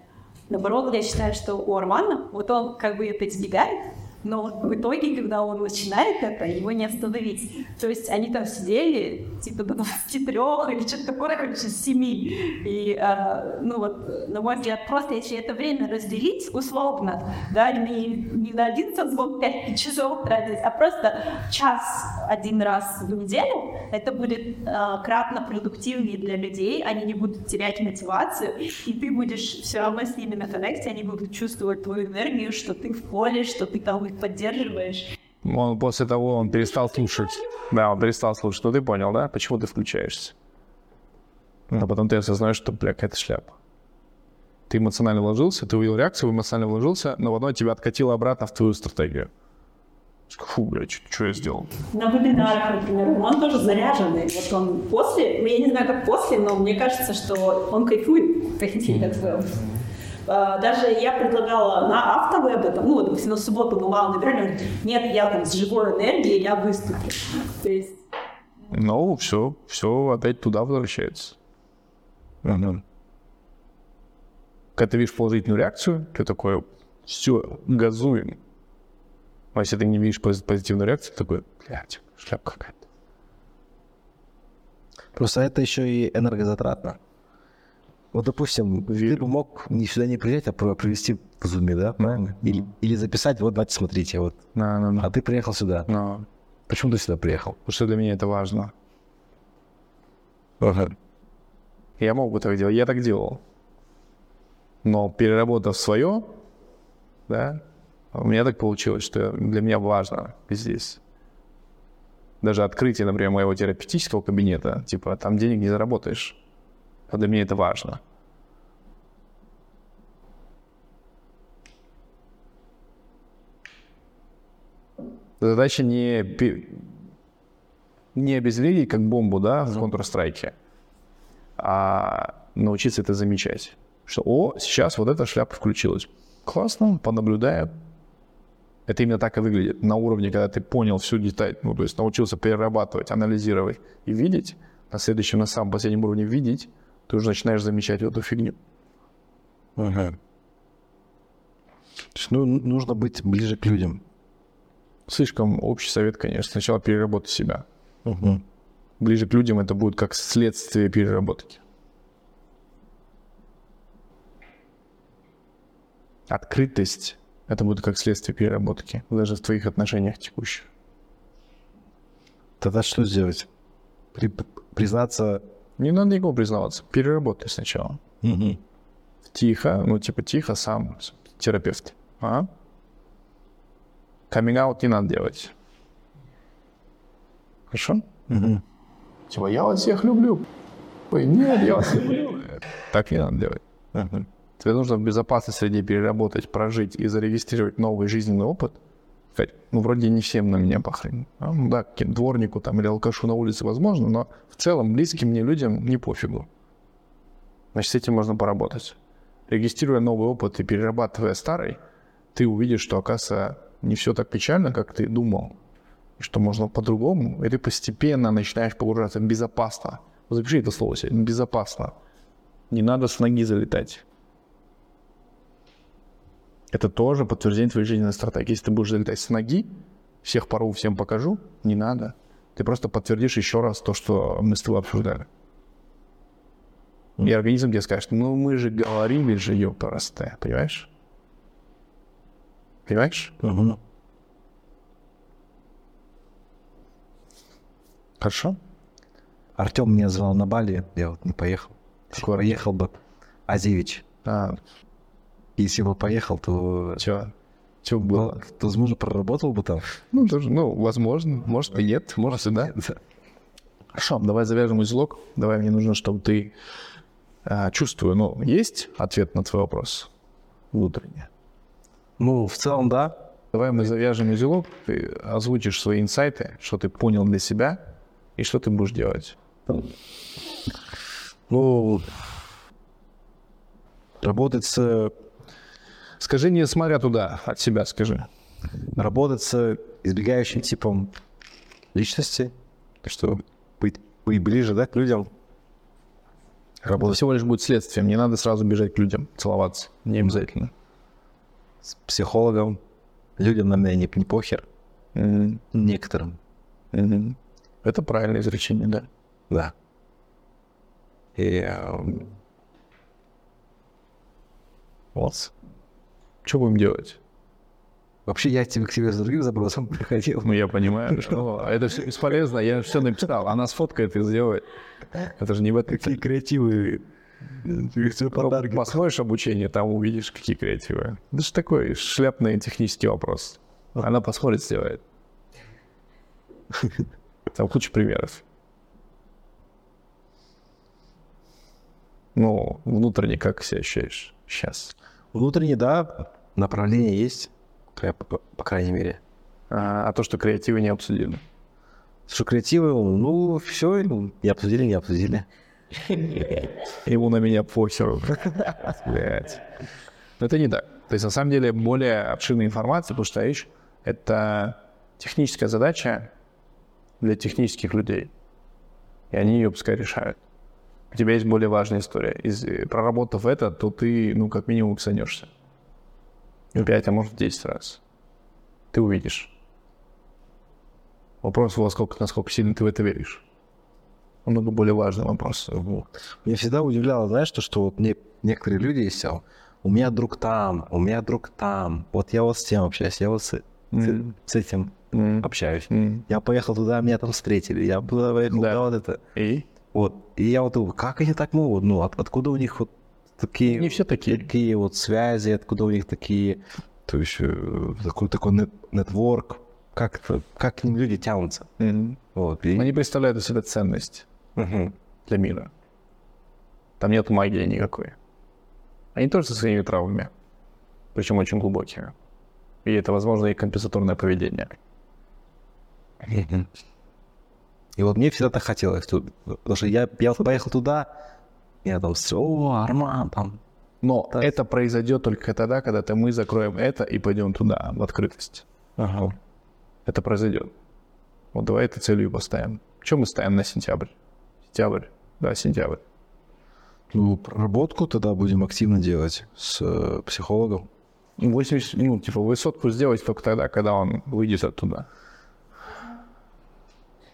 наоборот, я считаю, что у Армана, вот он как бы это избегает, но в итоге, когда он начинает это, его не остановить. То есть они там сидели, типа, до 23 или что-то такое, короче, с 7. И, а, ну вот, на мой взгляд, просто если это время разделить условно, да, не, не на один созвон 5 часов тратить, а просто час один раз в неделю, это будет а, кратно продуктивнее для людей, они не будут терять мотивацию, и ты будешь все равно с ними на коннекте, они будут чувствовать твою энергию, что ты в поле, что ты там поддерживаешь. Он после того он перестал слушать. Да, он перестал слушать. Ну ты понял, да? Почему ты включаешься? А потом ты осознаешь, что, бля, какая-то шляпа. Ты эмоционально вложился, ты увидел реакцию, эмоционально вложился, но в одно тебя откатило обратно в твою стратегию. Фу, бля, что я сделал? На вебинарах, например, он тоже заряженный. Вот он после, ну, я не знаю, как после, но мне кажется, что он кайфует, так. А, Даже я предлагала на автовебе, там, ну, вот, допустим, на субботу бывало, набирали, нет, я там с живой энергией, я выступлю. То есть Ну, все, все опять туда возвращается. Когда ты видишь положительную реакцию, ты такой, все, газуем. А если ты не видишь пози- позитивную реакцию, ты такой, блядь, шляпа какая-то. Просто это еще и энергозатратно. Вот, допустим, ты бы мог не сюда не приезжать, а про- провести в зуме, да, правильно? Или, или записать, вот, давайте, смотрите, вот. На, на, на. А ты приехал сюда. Но, Почему ты сюда приехал? потому что для меня это важно. Я мог бы так делать, я так делал. Но переработав свое, да, у меня так получилось, что для меня важно здесь. Даже открытие, например, моего терапевтического кабинета, типа, там денег не заработаешь. А для меня это важно. Задача не, не обезвредить как бомбу, да, в Counter-Strike, а научиться это замечать. Что, о, сейчас вот эта шляпа включилась. Классно, понаблюдаю. Это именно так и выглядит. На уровне, когда ты понял всю деталь, ну, то есть научился перерабатывать, анализировать и видеть, на следующем, на самом последнем уровне видеть, ты уже начинаешь замечать эту фигню. То есть, ну, нужно быть ближе к людям. Слишком общий совет, конечно. Сначала переработать себя. Ближе к людям это будет как следствие переработки. Открытость — это будет как следствие переработки, даже в твоих отношениях текущих. Тогда что сделать? При- признаться... Не надо никому признаваться. Переработай сначала. Тихо, ну типа тихо сам терапевт. А? Каминг не надо делать. Хорошо? Типа, я вас всех люблю. Ой, нет, я вас люблю. Так не надо делать. Тебе нужно в безопасной среде переработать, прожить и зарегистрировать новый жизненный опыт. Сказать, ну, вроде не всем на меня похрен. А, ну да, дворнику там или алкашу на улице возможно, но в целом близким мне людям не пофигу. Значит, с этим можно поработать. Регистрируя новый опыт и перерабатывая старый, ты увидишь, что, оказывается, не все так печально, как ты думал. И что можно по-другому. И ты постепенно начинаешь погружаться безопасно. Запиши это слово себе. Безопасно. Не надо с ноги залетать. Это тоже подтверждение твоей жизненной стратегии. Если ты будешь залетать с ноги, всех порву, всем покажу, не надо. Ты просто подтвердишь еще раз то, что мы с тобой обсуждали. И организм тебе скажет, ну мы же говорили же, ёпарасте, понимаешь? Понимаешь? Хорошо? Артем меня звал на Бали, я вот не поехал. Если Какой поехал бы Азевич. А, Если бы поехал, то, чё? Чё было? то возможно, проработал бы там. Ну, тоже, ну, возможно, может и нет, может и да. Хорошо, давай завяжем узелок. Давай, мне нужно, чтобы ты... а, чувствую, ну, есть ответ на твой вопрос? внутреннее. Ну, в целом, да. Давай мы завяжем узелок, ты озвучишь свои инсайты, что ты понял для себя и что ты будешь делать. Ну, работать с, Скажи, не смотря туда, от себя скажи. работать с избегающим типом личности, что быть, быть ближе, да, к людям. Это Работать всего лишь будет следствием, не надо сразу бежать к людям, целоваться, не обязательно. с психологом. Людям на меня не, не похер. Некоторым, Мгм. Это правильное изречение, да. да. И эм, вот. Что будем делать? Вообще я тебе к тебе с другим запросом приходил. Ну, я понимаю. что это все бесполезно, я все написал. Она сфоткает и сделает. Это же не в этом. Какие креативы. Все подарки. Посмотришь обучение, там увидишь, какие креативы. Это же такой шляпный технический вопрос. Она посмотрит, сделает. Там куча примеров. Ну, внутренне как себя ощущаешь сейчас? Внутренне, да, направление есть, по, по- крайней мере. А, а то, что креативы не обсудили. Что креативы, ну, все, не обсудили, не обсудили. Ему на меня похеру. Блядь. Но это не так. То есть, на самом деле, более обширная информация, потому что речь — это техническая задача для технических людей. И они ее пускай решают. У тебя есть более важная история. Из, проработав это, то ты, ну, как минимум, ксанешься. В 5, а может, в 10 раз. Ты увидишь. Вопрос, во сколько, насколько сильно ты в это веришь. Намного более важный вопрос. Меня всегда удивляло, знаешь, то, что вот мне некоторые люди есть, у меня друг там, у меня друг там, вот я вот с тем общаюсь, я вот с, с- Мгм. с этим М. общаюсь. М. Я поехал туда, меня там встретили, я туда поехал, Да. да, вот это. И? Вот. И я вот думаю, как они так могут? Ну, от- откуда у них вот такие... Не все такие. Такие вот связи, откуда у них такие... То есть э, такой, такой нет- нетворк. Как, как к ним люди тянутся. Мгм. Вот. И- Они представляют из себя ценность Мгм. для мира. Там нет магии никакой. Они тоже со своими травмами, причем очень глубокими. И это, возможно, и компенсаторное поведение. Мгм. И вот мне всегда так хотелось. Потому что я, я поехал туда, я там все, о, Арман, там. Но это произойдет только тогда, когда -то мы закроем это и пойдем туда, в открытость. Ага. Это произойдет. Вот давай это целью поставим. Что мы ставим на сентябрь? Сентябрь. Да, сентябрь. Ну, проработку тогда будем активно делать с э, психологом. 80, ну, типа, высотку сделать только тогда, когда он выйдет оттуда.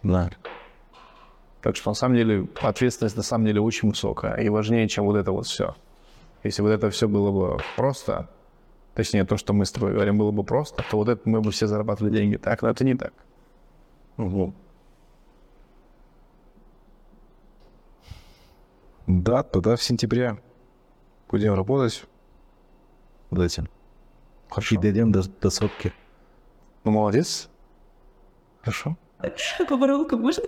Да. Так что, на самом деле, ответственность на самом деле очень высокая и важнее, чем вот это вот все. Если вот это все было бы просто, точнее, то, что мы с тобой говорим, было бы просто, то вот это мы бы все зарабатывали деньги так, но это не так. Угу. Да, тогда в сентябре будем работать над этим. И дойдем до, до сотки. Ну, молодец. Хорошо. Поворотка можно?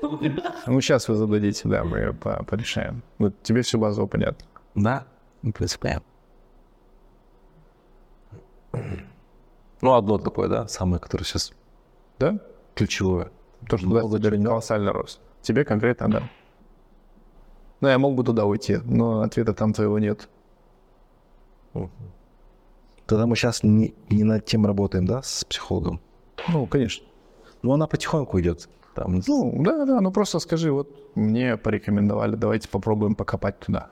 Ну, сейчас вы зададите, да, мы по- порешаем. Вот тебе все базово понятно. Да, в принципе. Ну, одно такое, да, самое, которое сейчас Да? ключевое. То, что Много даст тебе чего. колоссальный рост. Тебе конкретно, да. Ну, я мог бы туда уйти, но ответа там твоего нет. Тогда мы сейчас не, не над тем работаем, да, с психологом. Ну, конечно. Ну, она потихоньку идет. Там, Ну, да, да, ну просто скажи, вот мне порекомендовали, давайте попробуем покопать туда.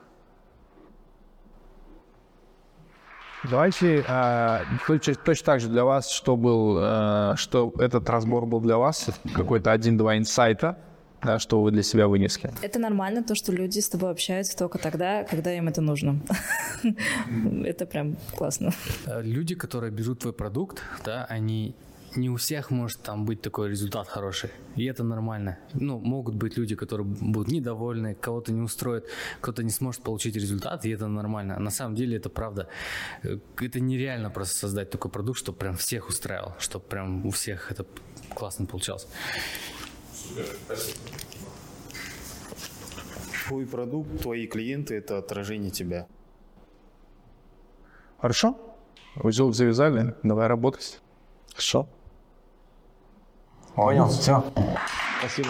Давайте а, точно, точно так же для вас, что был, а, что этот разбор был для вас, какой-то один-два инсайта, да, что вы для себя вынесли. Это нормально, то, что люди с тобой общаются только тогда, когда им это нужно. Это прям классно. Э, Люди, которые берут твой продукт, да, они не у всех может там быть такой результат хороший. И это нормально. Ну, могут быть люди, которые будут недовольны, кого-то не устроит, кто-то не сможет получить результат, и это нормально. На самом деле это правда. Э, Это нереально просто создать такой продукт, чтобы прям всех устраивал, чтобы прям у всех это классно получалось. Твой продукт, твои клиенты — это отражение тебя. Хорошо? Узел завязали, давай работать. Хорошо. Понял, все. Спасибо.